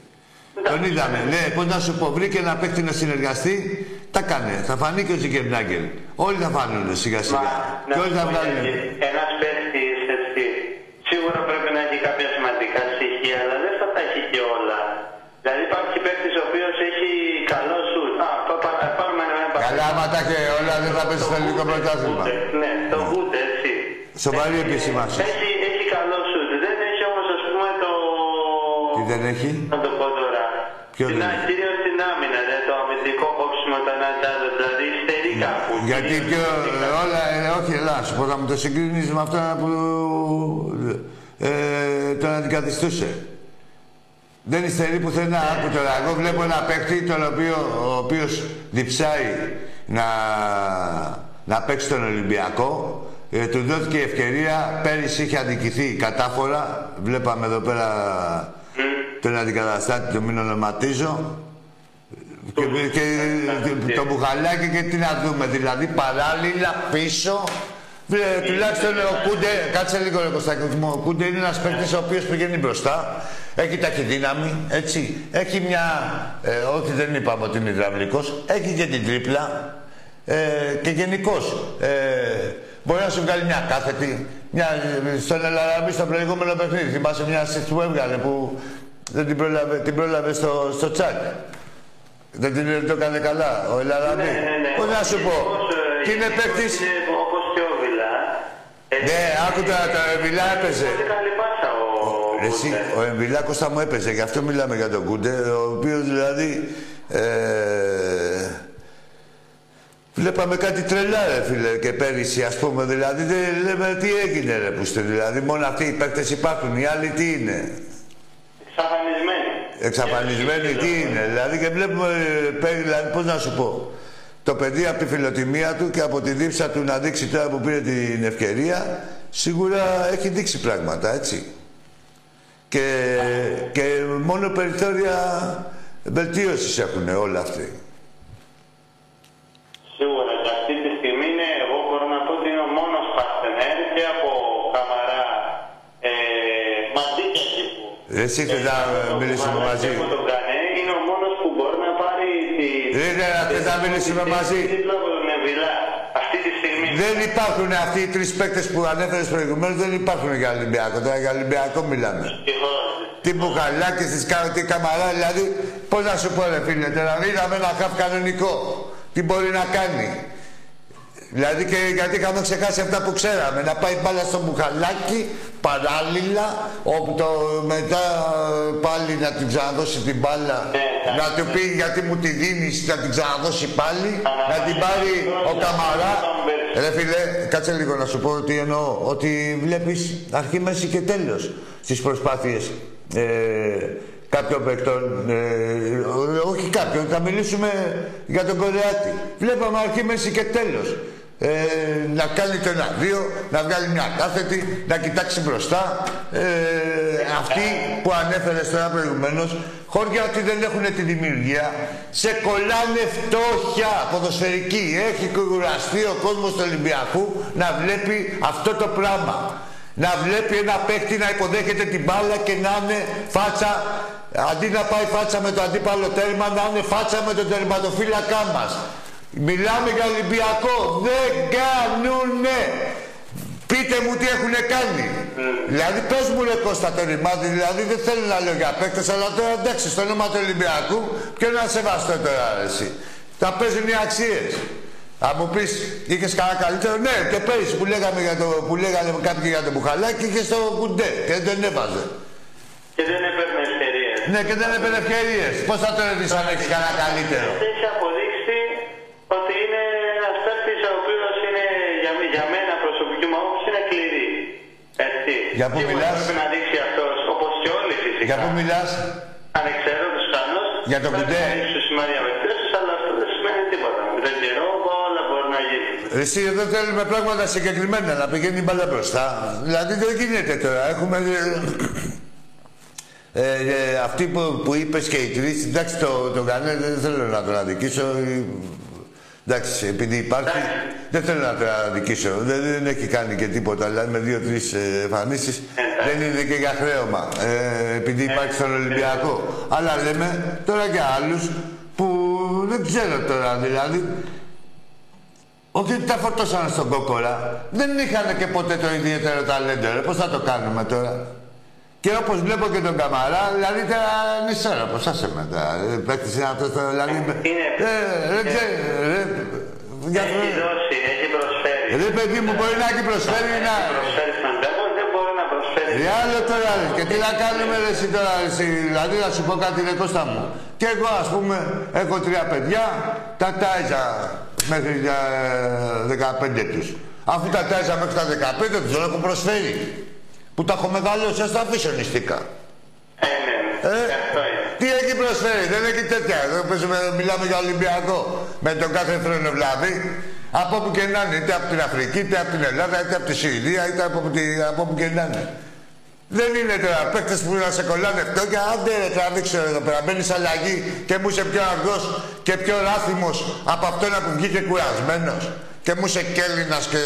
Speaker 1: Τον είδαμε. Ναι, πώς να σου πω, βρήκε ένα παίκτη να συνεργαστεί, τα έκανε. Θα φανεί και ο Ζικερνάγκελ. Όλοι θα φανούν σιγά σιγά. Και όλοι θα βγάλουν.
Speaker 3: Ένας παίχτη έτσι. Σίγουρα πρέπει να έχει κάποια σημαντικά στοιχεία, αλλά δεν θα τα έχει και όλα. Δηλαδή υπάρχει παίχτη ο οποίος έχει καλό σου. Α, πά- πά- πάρουμε ένα παράδειγμα.
Speaker 1: Καλά, άμα τα έχει όλα, δεν θα πέσει στο ελληνικό πρωτάθλημα.
Speaker 3: Ναι, το Γκούτε, έτσι.
Speaker 1: Σοβαρή επισήμανση.
Speaker 3: Έχει, έχει καλό σου. Δεν έχει όμως, ας πούμε, το.
Speaker 1: Τι δεν έχει;
Speaker 3: Να το πω τώρα.
Speaker 1: Ποιο
Speaker 3: Την,
Speaker 1: δεν έχει;
Speaker 3: κυρίως στην άμυνα, δηλαδή το αμυντικό κόψιμο το ένα τ' άλλο, δηλαδή στερεί κάπου.
Speaker 1: Γιατί και όλα, ε, όχι, ελάς, σου πω, θα μου το συγκρίνεις με αυτά που ε, τον αντικαθιστούσε. Δεν υστερεί πουθενά. Άκου τώρα, εγώ βλέπω ένα παίκτη τον οποίο, ο οποίος διψάει να, να παίξει τον Ολυμπιακό. Ε, του δόθηκε η ευκαιρία, πέρυσι είχε αδικηθεί κατάφορα. Βλέπαμε εδώ πέρα τον αντικαταστάτη, τον μην ονοματίζω. Και, και, και το μπουχαλάκι και τι να δούμε, δηλαδή παράλληλα πίσω. Βρε, τουλάχιστον ο Κούντε, κάτσε λίγο ρε Κωστάκη μου, ο Κούντε είναι ένας παίκτης ο οποίος πηγαίνει μπροστά, έχει ταχυδύναμη, έτσι, έχει μια, ε, όχι δεν είπαμε ότι είναι υδραυλικός, έχει και την τρίπλα ε, και γενικώς ε, μπορεί να σου βγάλει μια κάθετη, μια, στον Ελαραμπή στο προηγούμενο παιχνίδι, θυμάσαι μια assist που έβγαλε που δεν την πρόλαβε, την πρόλαβε στο, στο τσάκ. Δεν την το έκανε καλά, ο Ελαραμπή.
Speaker 3: Ναι, ναι, ναι.
Speaker 1: Πώς να σου πω,
Speaker 3: Όπως, ε,
Speaker 1: και είναι παίκτης...
Speaker 3: Είναι όπως και ο Βιλά. Ε,
Speaker 1: Ναι, άκου τώρα, το Εμβιλά έπαιζε.
Speaker 3: Πολύ καλή πάσα ο
Speaker 1: Ρε Εσύ,
Speaker 3: Γκούτε.
Speaker 1: ο Εμβιλά Κώστα μου έπαιζε, γι' αυτό μιλάμε για τον Κούντε, ο οποίος δηλαδή... Ε, βλέπαμε κάτι τρελά, ρε φίλε, και πέρυσι, ας πούμε, δηλαδή, δεν λέμε τι έγινε, ρε, πούστε, δηλαδή, μόνο αυτοί οι παίκτες υπάρχουν, οι άλλοι τι είναι.
Speaker 3: Εξαφανισμένοι.
Speaker 1: Εξαφανισμένοι τι είναι. Δηλαδή και βλέπουμε, ε, παίρνει, δηλαδή πώς να σου πω, το παιδί από τη φιλοτιμία του και από τη δίψα του να δείξει τώρα που πήρε την ευκαιρία, σίγουρα έχει δείξει πράγματα, έτσι. Και, και μόνο περιθώρια βελτίωσης έχουν όλα αυτοί.
Speaker 3: Σίγουρα και αυτή τη στιγμή είναι, εγώ μπορώ να πω ότι είναι ο μόνος παρτενέρ και από καμαρά ε, μαζί και εκεί που.
Speaker 1: Εσύ θες να μιλήσουμε μαζί;
Speaker 3: Που τον κάνει, είναι ο μόνος που μπορεί να πάρει τη.
Speaker 1: Δεν είναι να θες να μιλήσουμε μαζί;
Speaker 3: Τίτλο από τον Εβιλά. Αυτή τη στιγμή.
Speaker 1: Δεν υπάρχουν αυτοί οι τρεις παίκτες που ανέφερες προηγουμένως, δεν υπάρχουν για Ολυμπιακό. Τώρα για Ολυμπιακό μιλάμε. Τι μπουχαλάκι τη κάνω, τι καμαρά, δηλαδή πώς να σου πω, ρε φίλε, τώρα είδαμε ένα χαφ κανονικό. Τι μπορεί να κάνει; Δηλαδή και γιατί είχαμε ξεχάσει αυτά που ξέραμε. Να πάει μπάλα στο μπουχαλάκι, παράλληλα, όπου το μετά πάλι να την ξαναδώσει την μπάλα. να του πει γιατί μου τη δίνεις, να την ξαναδώσει πάλι. να την πάρει ο Καμαρά. Ρε φίλε, κάτσε λίγο να σου πω ότι εννοώ. Ότι βλέπεις αρχή, μέση και τέλος στις προσπάθειες ε, κάποιων παικτών, ε, όχι κάποιον, θα μιλήσουμε για τον Κορεάτη. Βλέπαμε αρχή, μέση και τέλος. Ε, να κάνει το ένα-δύο, να βγάλει μια κάθετη, να κοιτάξει μπροστά. Ε, αυτοί που ανέφερε τώρα προηγουμένως, χώρια ότι δεν έχουν τη δημιουργία, σε κολλάνε φτώχεια ποδοσφαιρική. Έχει κουραστεί ο κόσμος του Ολυμπιακού να βλέπει αυτό το πράγμα. Να βλέπει ένα παίκτη να υποδέχεται την μπάλα και να είναι φάτσα, αντί να πάει φάτσα με το αντίπαλο τέρμα, να είναι φάτσα με τον τερματοφύλακά μας. Μιλάμε για Ολυμπιακό. Δεν κάνουνε. Πείτε μου τι έχουν κάνει. Δηλαδή, πες μου ρε Κώστα το ρημάδι, δηλαδή δεν θέλω να λέω για παίκτες, αλλά τώρα εντάξει, στο όνομα του Ολυμπιακού, ποιο να σεβαστώ τώρα εσύ. Τα παίζουν οι αξίες. Θα μου πεις, είχες κανένα καλύτερο; Ναι, και πέρυσι που, λέγαμε για το, που λέγανε κάποιοι για το μπουχαλάκι, είχες στο κουντέ και δεν έβαζε.
Speaker 3: Και δεν έπαιρνε ευκαιρίες.
Speaker 1: Ναι, και δεν έπαιρνε ευκαιρίες. Πώς θα το ρωτήσει αν έχεις κανένα καλύτερο;
Speaker 3: Για
Speaker 1: πού
Speaker 3: Σίγουρα
Speaker 1: μιλάς;
Speaker 3: Πρέπει να δείξει αυτός όπως και όλοι φυσικά.
Speaker 1: Για πού μιλά,
Speaker 3: Ανεξαιρέτω κανό.
Speaker 1: Για τον Κουντέ.
Speaker 3: Πρέπει να δείξει σημάδια βελτίωση, αλλά αυτό δεν σημαίνει τίποτα. Με τον καιρό όλα μπορεί να γίνει.
Speaker 1: Εσύ εδώ θέλουμε πράγματα συγκεκριμένα, να πηγαίνει η μπάλα μπροστά. Δηλαδή δεν γίνεται τώρα. Έχουμε. Ε, ε, αυτή που, που είπες και οι τρεις, εντάξει το, το κανένα δεν θέλω να τον αδικήσω. Ε, Εντάξει, επειδή υπάρχει, δεν θέλω να τον αδικήσω. Δεν, δεν έχει κάνει και τίποτα, δηλαδή με δύο-τρεις ε, εμφανίσεις δεν είναι και για χρέωμα. Ε, επειδή υπάρχει στον Ολυμπιακό. Αλλά λέμε τώρα για άλλους που δεν ξέρω τώρα δηλαδή. Όχι ότι τα φορτώσανε στον κόκορα. Δεν είχαν και ποτέ το ιδιαίτερο ταλέντο. Ρε. Πώς θα το κάνουμε τώρα; Και όπως βλέπω και τον Καμαρά, δηλαδή τώρα είναι σώρα, πώς άσε μετά. Ε, Παίκτης είναι αυτός το, δηλαδή...
Speaker 3: Είναι-
Speaker 1: Ε, ρε, ξέ- ρε, για
Speaker 3: Έχει δώσει, έχει προσφέρει.
Speaker 1: Ρε παιδί μου, μπορεί να έχει προσφέρει να...
Speaker 3: Έχει προσφέρει στον τόπο, δεν μπορεί να προσφέρει.
Speaker 1: Ρε άλλο τώρα, ρε. και τι να κάνουμε ρε εσύ τώρα, ρε, εσύ. δηλαδή να σου πω κάτι ρε Κώστα μου. Και εγώ ας πούμε έχω τρία παιδιά, τα τάιζα μέχρι τα ε, 15 τους. Αφού τα τάιζα μέχρι τα 15 τους δεν έχω προσφέρει. Που τα έχω μεγαλώσει, ας τα αφήσω νηστικά.
Speaker 3: Ε, ναι,
Speaker 1: Ε,
Speaker 3: ναι. Αυτό είναι.
Speaker 1: τι έχει προσφέρει, δεν έχει τέτοια. Εδώ παίζουμε, μιλάμε για Ολυμπιακό. Με τον κάθε χρόνο βλάβη. Από όπου και να είναι, είτε από την Αφρική, είτε από την Ελλάδα, είτε από τη Σουηδία, είτε από, τη, από όπου και να είναι. Δεν είναι τώρα παίκτες που να σε κολλάνε φτώχεια. Άντε ρε τραβήξω εδώ πέρα. Μπαίνεις αλλαγή και μου είσαι πιο αργός και πιο ράθυμος από αυτόν που βγήκε κουρασμένος. Και μου είσαι κέλληνα και.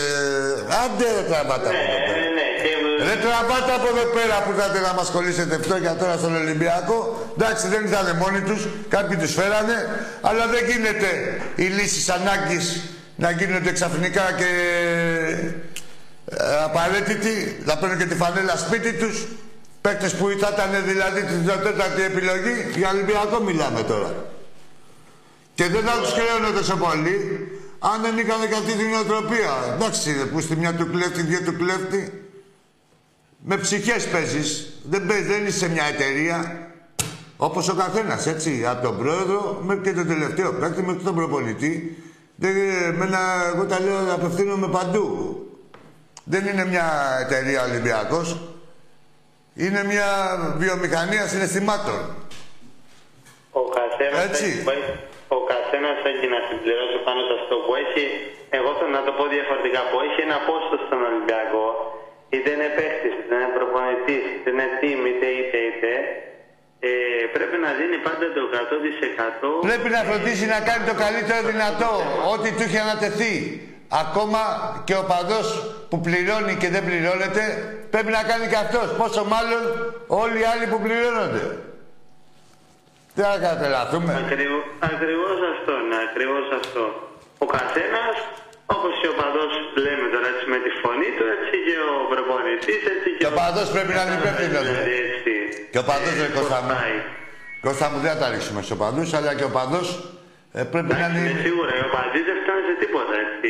Speaker 1: Άντε ρε τραβάτα από εδώ πέρα.
Speaker 3: Ναι, ναι, και
Speaker 1: Ρε τραβάτε από εδώ πέρα που θα να μας κολλήσετε φτώχεια τώρα στον Ολυμπιακό. Εντάξει δεν ήταν μόνοι τους, κάποιοι τους φέρανε, αλλά δεν γίνεται οι λύσεις ανάγκης να γίνονται ξαφνικά και ε, απαραίτητοι, να παίρνουν και τη φανέλα σπίτι τους. Παίκτες που θα ήταν δηλαδή την τέταρτη επιλογή, για Ολυμπιακό μιλάμε τώρα. Και δεν θα τους χρέωνε τόσο πολύ, αν δεν είχαν και αυτή την νοοτροπία. Εντάξει, ρε, που στη μια του κλέφτη, δύο του κλέφτη. Με ψυχές παίζεις. Δεν, παίζεις, δεν είσαι σε μια εταιρεία. Όπως ο καθένας, έτσι. Από τον πρόεδρο μέχρι και τον τελευταίο παίκτη, μέχρι τον προπονητή. Δεν, εμένα, εγώ τα λέω, απευθύνομαι παντού. Δεν είναι μια εταιρεία Ολυμπιακός. Είναι μια βιομηχανία συναισθημάτων.
Speaker 3: Ο καθένας
Speaker 1: Έτσι.
Speaker 3: έχει, ο καθένας έχει να συμπληρώσει πάνω σε αυτό που έχει. Εγώ θέλω να το πω διαφορετικά. Που έχει ένα πόστο στον Ολυμπιακό, είτε είναι παίχτη, είτε είναι προπονητής, είτε είναι team, είτε είτε είτε. Ε, πρέπει να δίνει πάντα το 100%.
Speaker 1: Πρέπει να φροντίσει να κάνει το καλύτερο δυνατό, ό,τι του έχει ανατεθεί. Ακόμα και ο παδός που πληρώνει και δεν πληρώνεται, πρέπει να κάνει και αυτός. Πόσο μάλλον όλοι οι άλλοι που πληρώνονται. Δεν θα κατελαθούμε.
Speaker 3: Ακριβώ, ακριβώς αυτό είναι, ακριβώς αυτό. Ο καθένας, όπως και ο παδός με τη φωνή του, έτσι και ο προπονητής, έτσι και...
Speaker 1: Και ο παδός πρέπει να είναι υπεύθυνος, ρε.
Speaker 3: Δηλαδή, έτσι.
Speaker 1: Και ο παδός, ρε, Κώστα μου.
Speaker 3: Χωράει.
Speaker 1: Κώστα μου δεν θα τα ρίξουμε στους οπαδούς, αλλά και ο παδός ε, πρέπει να
Speaker 3: Είναι
Speaker 1: είναι...
Speaker 3: σίγουρα, οι οπαδείς δεν φτάνουν σε τίποτα, έτσι.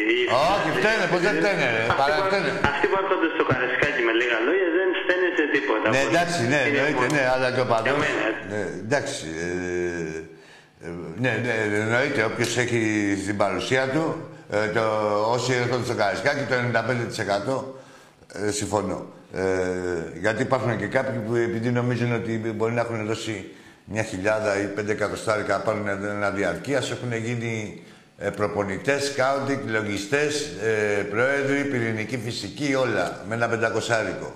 Speaker 1: Όχι, φταίνε, πως δεν φταίνε, ρε.
Speaker 3: Αυτοί
Speaker 1: Παρά
Speaker 3: που-
Speaker 1: φταίνε.
Speaker 3: Αυτοί που έρχονται στο Καρεσκάκι με λίγα λόγια δεν φταίνε σε τίποτα.
Speaker 1: Ναι,
Speaker 3: Πολύ.
Speaker 1: εντάξει, ναι,
Speaker 3: Είναι
Speaker 1: εννοείται,
Speaker 3: μόνο-
Speaker 1: ναι, αλλά και ο παδός...
Speaker 3: Για μένα, έτσι.
Speaker 1: Ναι, εντάξει, ε, ε, ναι, ναι, εννοείται, όποιος έχει στην παρουσία του, ε, το, όσοι έρχονται στο Καρισκάκι, το 95% ε, συμφωνώ. Ε, γιατί υπάρχουν και κάποιοι που επειδή νομίζουν ότι μπορεί να έχουν δώσει μια χιλιάδα ή πέντε εκατοστάρικα να πάρουν ένα διαρκείας, έχουν γίνει ε, προπονητές, σκάουτινγκ, λογιστές, ε, πρόεδροι, πυρηνική φυσική, όλα, με ένα πεντακοσάρικο.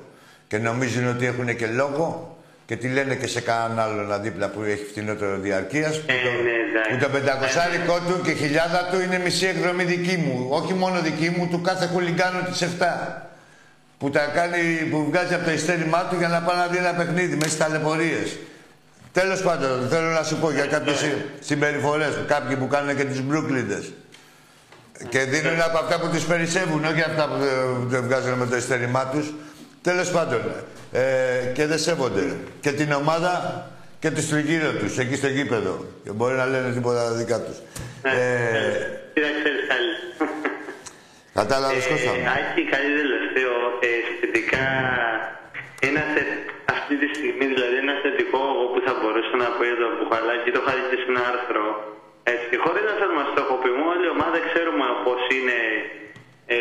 Speaker 1: Και νομίζουν ότι έχουν και λόγο και τι λένε και σε κανέναν άλλον δίπλα που έχει φτηνότερο διαρκείας. που,
Speaker 3: Ε,
Speaker 1: το,
Speaker 3: ναι, εντάξει.
Speaker 1: που το πεντακοσάρικο του και χιλιάδα του είναι μισή εκδρομή δική μου. Όχι μόνο δική μου, του κάθε χουλιγκάνου της 7. Που τα κάνει, που βγάζει από το ειστέρημά του για να πάει να δει ένα παιχνίδι μέσα στις ταλαιπωρίες. Τέλος πάντων, θέλω να σου πω για κάποιες συμπεριφορές του. Κάποιοι που κάνουν και τι μπρούκλιντες. Και δίνουν από αυτά που τους περισσεύουν, όχι αυτά που δεν- δεν βγάζουν με το ειστέρημά τους. Τέλος πάντων. Ε, και δεν σέβονται. Και την ομάδα και του τριγύρω τους, εκεί στο γήπεδο. Και μπορεί να λένε τίποτα δικά τους.
Speaker 3: Ναι,
Speaker 1: Ε,
Speaker 3: Τι να ξέρεις καλή.
Speaker 1: Κατάλαβες
Speaker 3: Ε,
Speaker 1: Κώστα μου.
Speaker 3: Άκη, κάτι τελευταίο. Ε, σχετικά ένα θε... αυτή τη στιγμή, δηλαδή ένα θετικό εγώ που θα μπορούσα να πω για το Μπουχαλάκι, το είχα δει και σε ένα άρθρο. Έτσι, χωρίς να θέλουμε να στοχοποιούμε, όλη η ομάδα ξέρουμε πώς είναι, ε,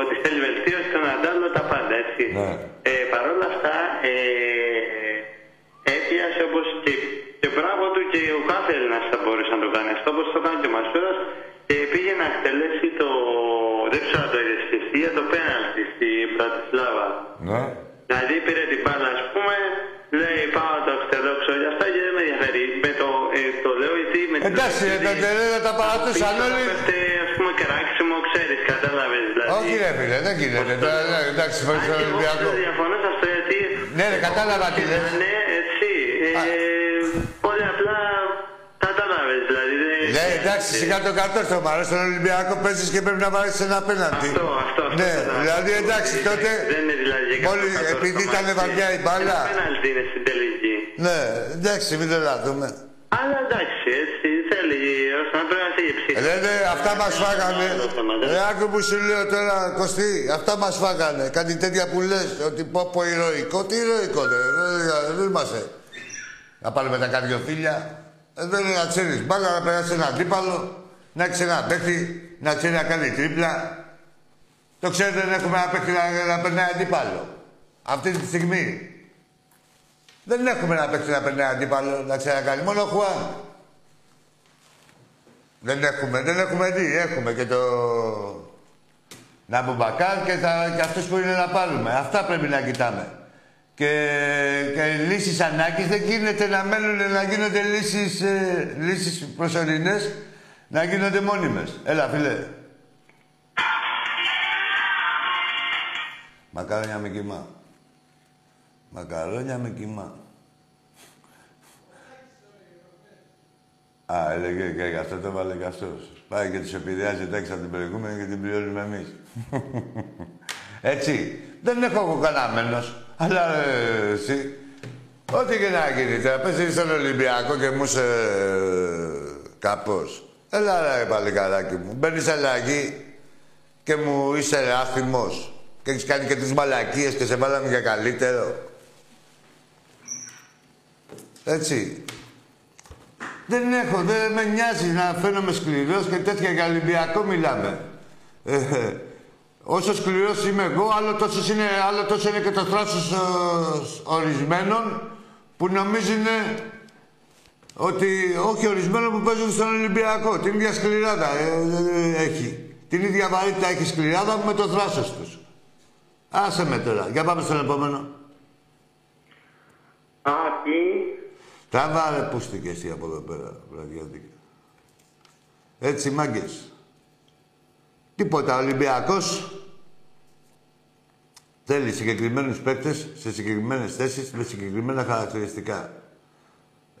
Speaker 3: ότι θέλει βελτίωση, τον αντάλλο, τα πάντα, έτσι.
Speaker 1: Ναι.
Speaker 3: Ε, Παρ' όλα αυτά, ε, έπιασε όπως και, και μπράβο του και ο κάθε Έλληνας θα μπορούσε να το κάνει αυτό, όπως το κάνει και ο Μασούρας και πήγε να εκτελέσει το, δεν ξέρω αν το είδες και εσύ, για το πέναλτι στη Πρατισλάβα.
Speaker 1: Ναι.
Speaker 3: Δηλαδή πήρε την μπάλα, ας πούμε, λέει πάω το εκτελόξω για αυτά και δεν με ενδιαφέρει. Με το, ε, το λέω γιατί με την
Speaker 1: Εντάξει,
Speaker 3: γιατί-
Speaker 1: τα τελεία τα παρατούσαν
Speaker 3: πίσω
Speaker 1: όλοι.
Speaker 3: Πέφτε, ας πούμε, κράξιμο, ξέρεις, κατάλαβες δηλαδή.
Speaker 1: Όχι ρε φίλε, δεν γίνεται. Τώρα, ναι, Εντάξει,
Speaker 3: Αν
Speaker 1: φέρνει
Speaker 3: και
Speaker 1: τον
Speaker 3: εγώ
Speaker 1: Ολυμπιακό.
Speaker 3: δεν διαφωνώ σε αυτό γιατί...
Speaker 1: Ναι, ρε, κατάλαβα τι λες.
Speaker 3: Ναι, έτσι. Ε, πολύ απλά κατάλαβες, δηλαδή. δεν-
Speaker 1: Ναι, εντάξει, σιγά το κατόρθω. Μ' αρέσει τον Ολυμπιακό, παίζεις και πρέπει να βάλεις ένα απέναντι.
Speaker 3: Αυτό, αυτό, αυτό.
Speaker 1: Ναι,
Speaker 3: κατάλαβα.
Speaker 1: δηλαδή εντάξει, τότε.
Speaker 3: Δεν είναι δηλαδή για
Speaker 1: Μόλι
Speaker 3: κάποιο
Speaker 1: επειδή
Speaker 3: κατόρθωμα,
Speaker 1: ήταν
Speaker 3: έτσι.
Speaker 1: βαριά η μπάλα.
Speaker 3: Ένα πέναλτι είναι στην τελική.
Speaker 1: Ναι, εντάξει, μην το λάθουμε.
Speaker 3: Αλλά εντάξει, έτσι θέλει ώστε να πρέπει να φύγει ψήφο.
Speaker 1: Ε, Λένε, αυτά μας φάγανε.
Speaker 3: Άλλο θέμα, δεν-
Speaker 1: Ε, άκου που σου λέω τώρα, Κωστή, αυτά μας φάγανε. Κάτι τέτοια που λες, ότι πω πω ηρωικό. Τι ηρωικό, δε, δεν- δεν είμαστε. Να πάρουμε τα καρδιοφίλια. Ε, δεν είναι να ξέρεις μπάλα, να περάσει ένα αντίπαλο, να έχεις ένα παίχτη, να ξέρει να κάνει τρίπλα. Το ξέρετε, δεν έχουμε ένα παίχτη να, να περνάει αντίπαλο. Αυτή τη στιγμή. Δεν έχουμε ένα παίχτη να περνάει αντίπαλο, να ξέρει να κάνει. Μόνο ο Χουάν. Δεν έχουμε, δεν έχουμε δει. Έχουμε και το... Να Μπακάρ και, τα, και αυτούς που είναι να πάρουμε. Αυτά πρέπει να κοιτάμε. Και, και λύσεις ανάγκης δεν γίνεται να μένουν να γίνονται λύσεις, ε, λύσεις προσωρινές να γίνονται μόνιμες. Έλα, φίλε. Μακαρόνια με κοιμά. Μακαρόνια με κοιμά. Α, έλεγε και γι' αυτό το βάλε και αυτός. Πάει και τους επηρεάζει τάξη από την προηγούμενη και την πληρώνουμε εμείς. Έτσι. Δεν έχω εγώ κανένας. Αλλά ε, εσύ, ό,τι και να γίνει τώρα, πες είσαι στον Ολυμπιακό και μου είσαι ε, κάπως. Έλα ρε παλικαράκι μου, μπαίνεις αλλαγή και μου είσαι άθιμος και έχεις κάνει και τις μαλακίες και σε βάλαμε για καλύτερο. Έτσι. Δεν έχω, δεν με νοιάζει να φαίνομαι σκληρός και τέτοια για Ολυμπιακό μιλάμε. Ε, ε, όσο σκληρός είμαι εγώ, άλλο τόσος είναι, άλλο τόσο είναι και το θράσος ε, ορισμένων που νομίζουν ότι όχι ορισμένων που παίζουν στον Ολυμπιακό. Την ίδια σκληράδα ε, ε, έχει. Την ίδια βαρύτητα έχει σκληράδα με το θράσος τους. Άσε με τώρα. Για πάμε στον επόμενο.
Speaker 3: Α, τι.
Speaker 1: Τράβα ρε πούστη και εσύ από εδώ πέρα, βραδιάτικα. Έτσι, μάγκες. Τίποτα, ο Ολυμπιακός θέλει συγκεκριμένους παίκτες σε συγκεκριμένες θέσεις με συγκεκριμένα χαρακτηριστικά.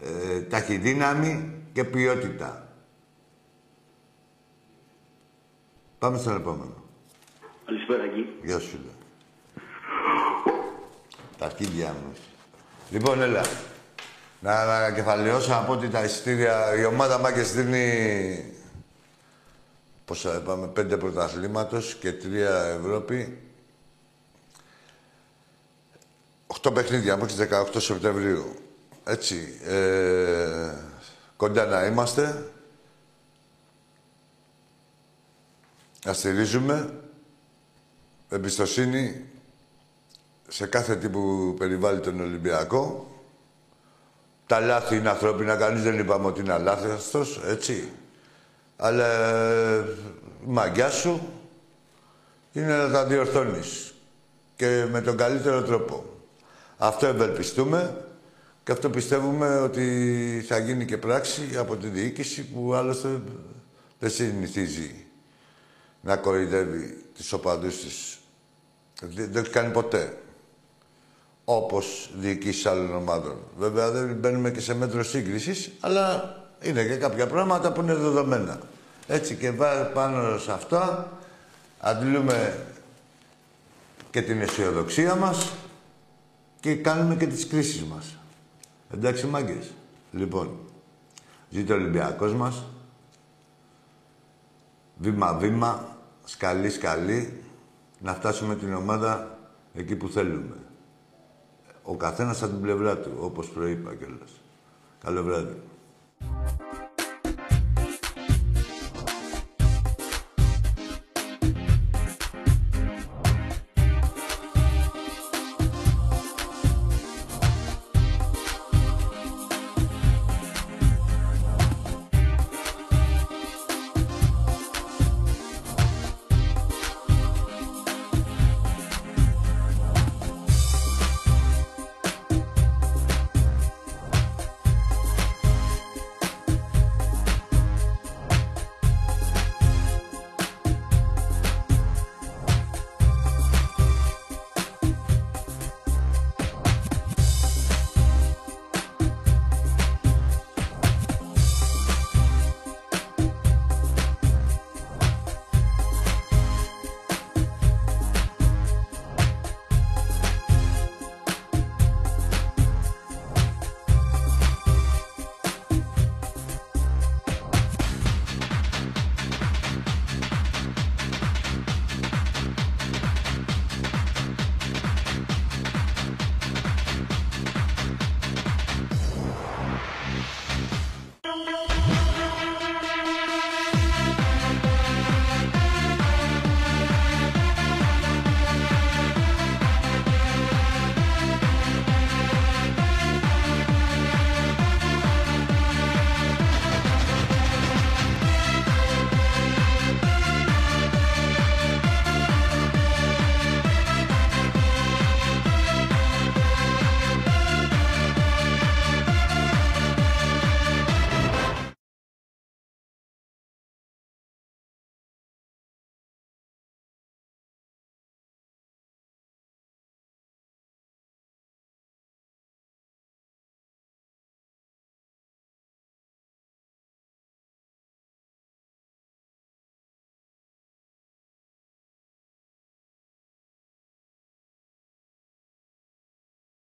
Speaker 1: Ε, ταχυδύναμη και ποιότητα. Πάμε στον επόμενο.
Speaker 6: Καλησπέρα εκεί.
Speaker 1: Γεια σου, λέω. Τα αρχίδια μου. Λοιπόν, έλα. Να ανακεφαλαιώσω να πω ότι τα εισιτήρια... Η ομάδα Μάγκες δίνει... Πόσα είπαμε, πέντε πρωταθλήματος και τρία Ευρώπη. Οχτώ παιχνίδια μέχρι 18 Σεπτεμβρίου. Έτσι. Ε, κοντά να είμαστε. Να στηρίζουμε. Εμπιστοσύνη σε κάθε τι που περιβάλλει τον Ολυμπιακό. Τα λάθη είναι ανθρώπινα, κανείς δεν είπαμε ότι είναι αλάθαστος, έτσι. Αλλά ε, η μαγιά σου είναι να τα διορθώνεις. Και με τον καλύτερο τρόπο. Αυτό ευελπιστούμε και αυτό πιστεύουμε ότι θα γίνει και πράξη από τη διοίκηση που άλλωστε δεν συνηθίζει να κορυδεύει τις οπαδούς της. Δεν το έχει κάνει ποτέ. Όπως διοικήσεις άλλων ομάδων. Βέβαια δεν μπαίνουμε και σε μέτρο σύγκρισης, αλλά είναι και κάποια πράγματα που είναι δεδομένα. Έτσι και πάνω σε αυτά αντιλούμε και την αισιοδοξία μας και κάνουμε και τις κρίσεις μας. Εντάξει, μάγκες. Λοιπόν, ζήτω ο Ολυμπιακός μας. Βήμα-βήμα, σκαλί-σκαλί, να φτάσουμε την ομάδα εκεί που θέλουμε. Ο καθένας από την πλευρά του, όπως προείπα κιόλας. Καλό βράδυ.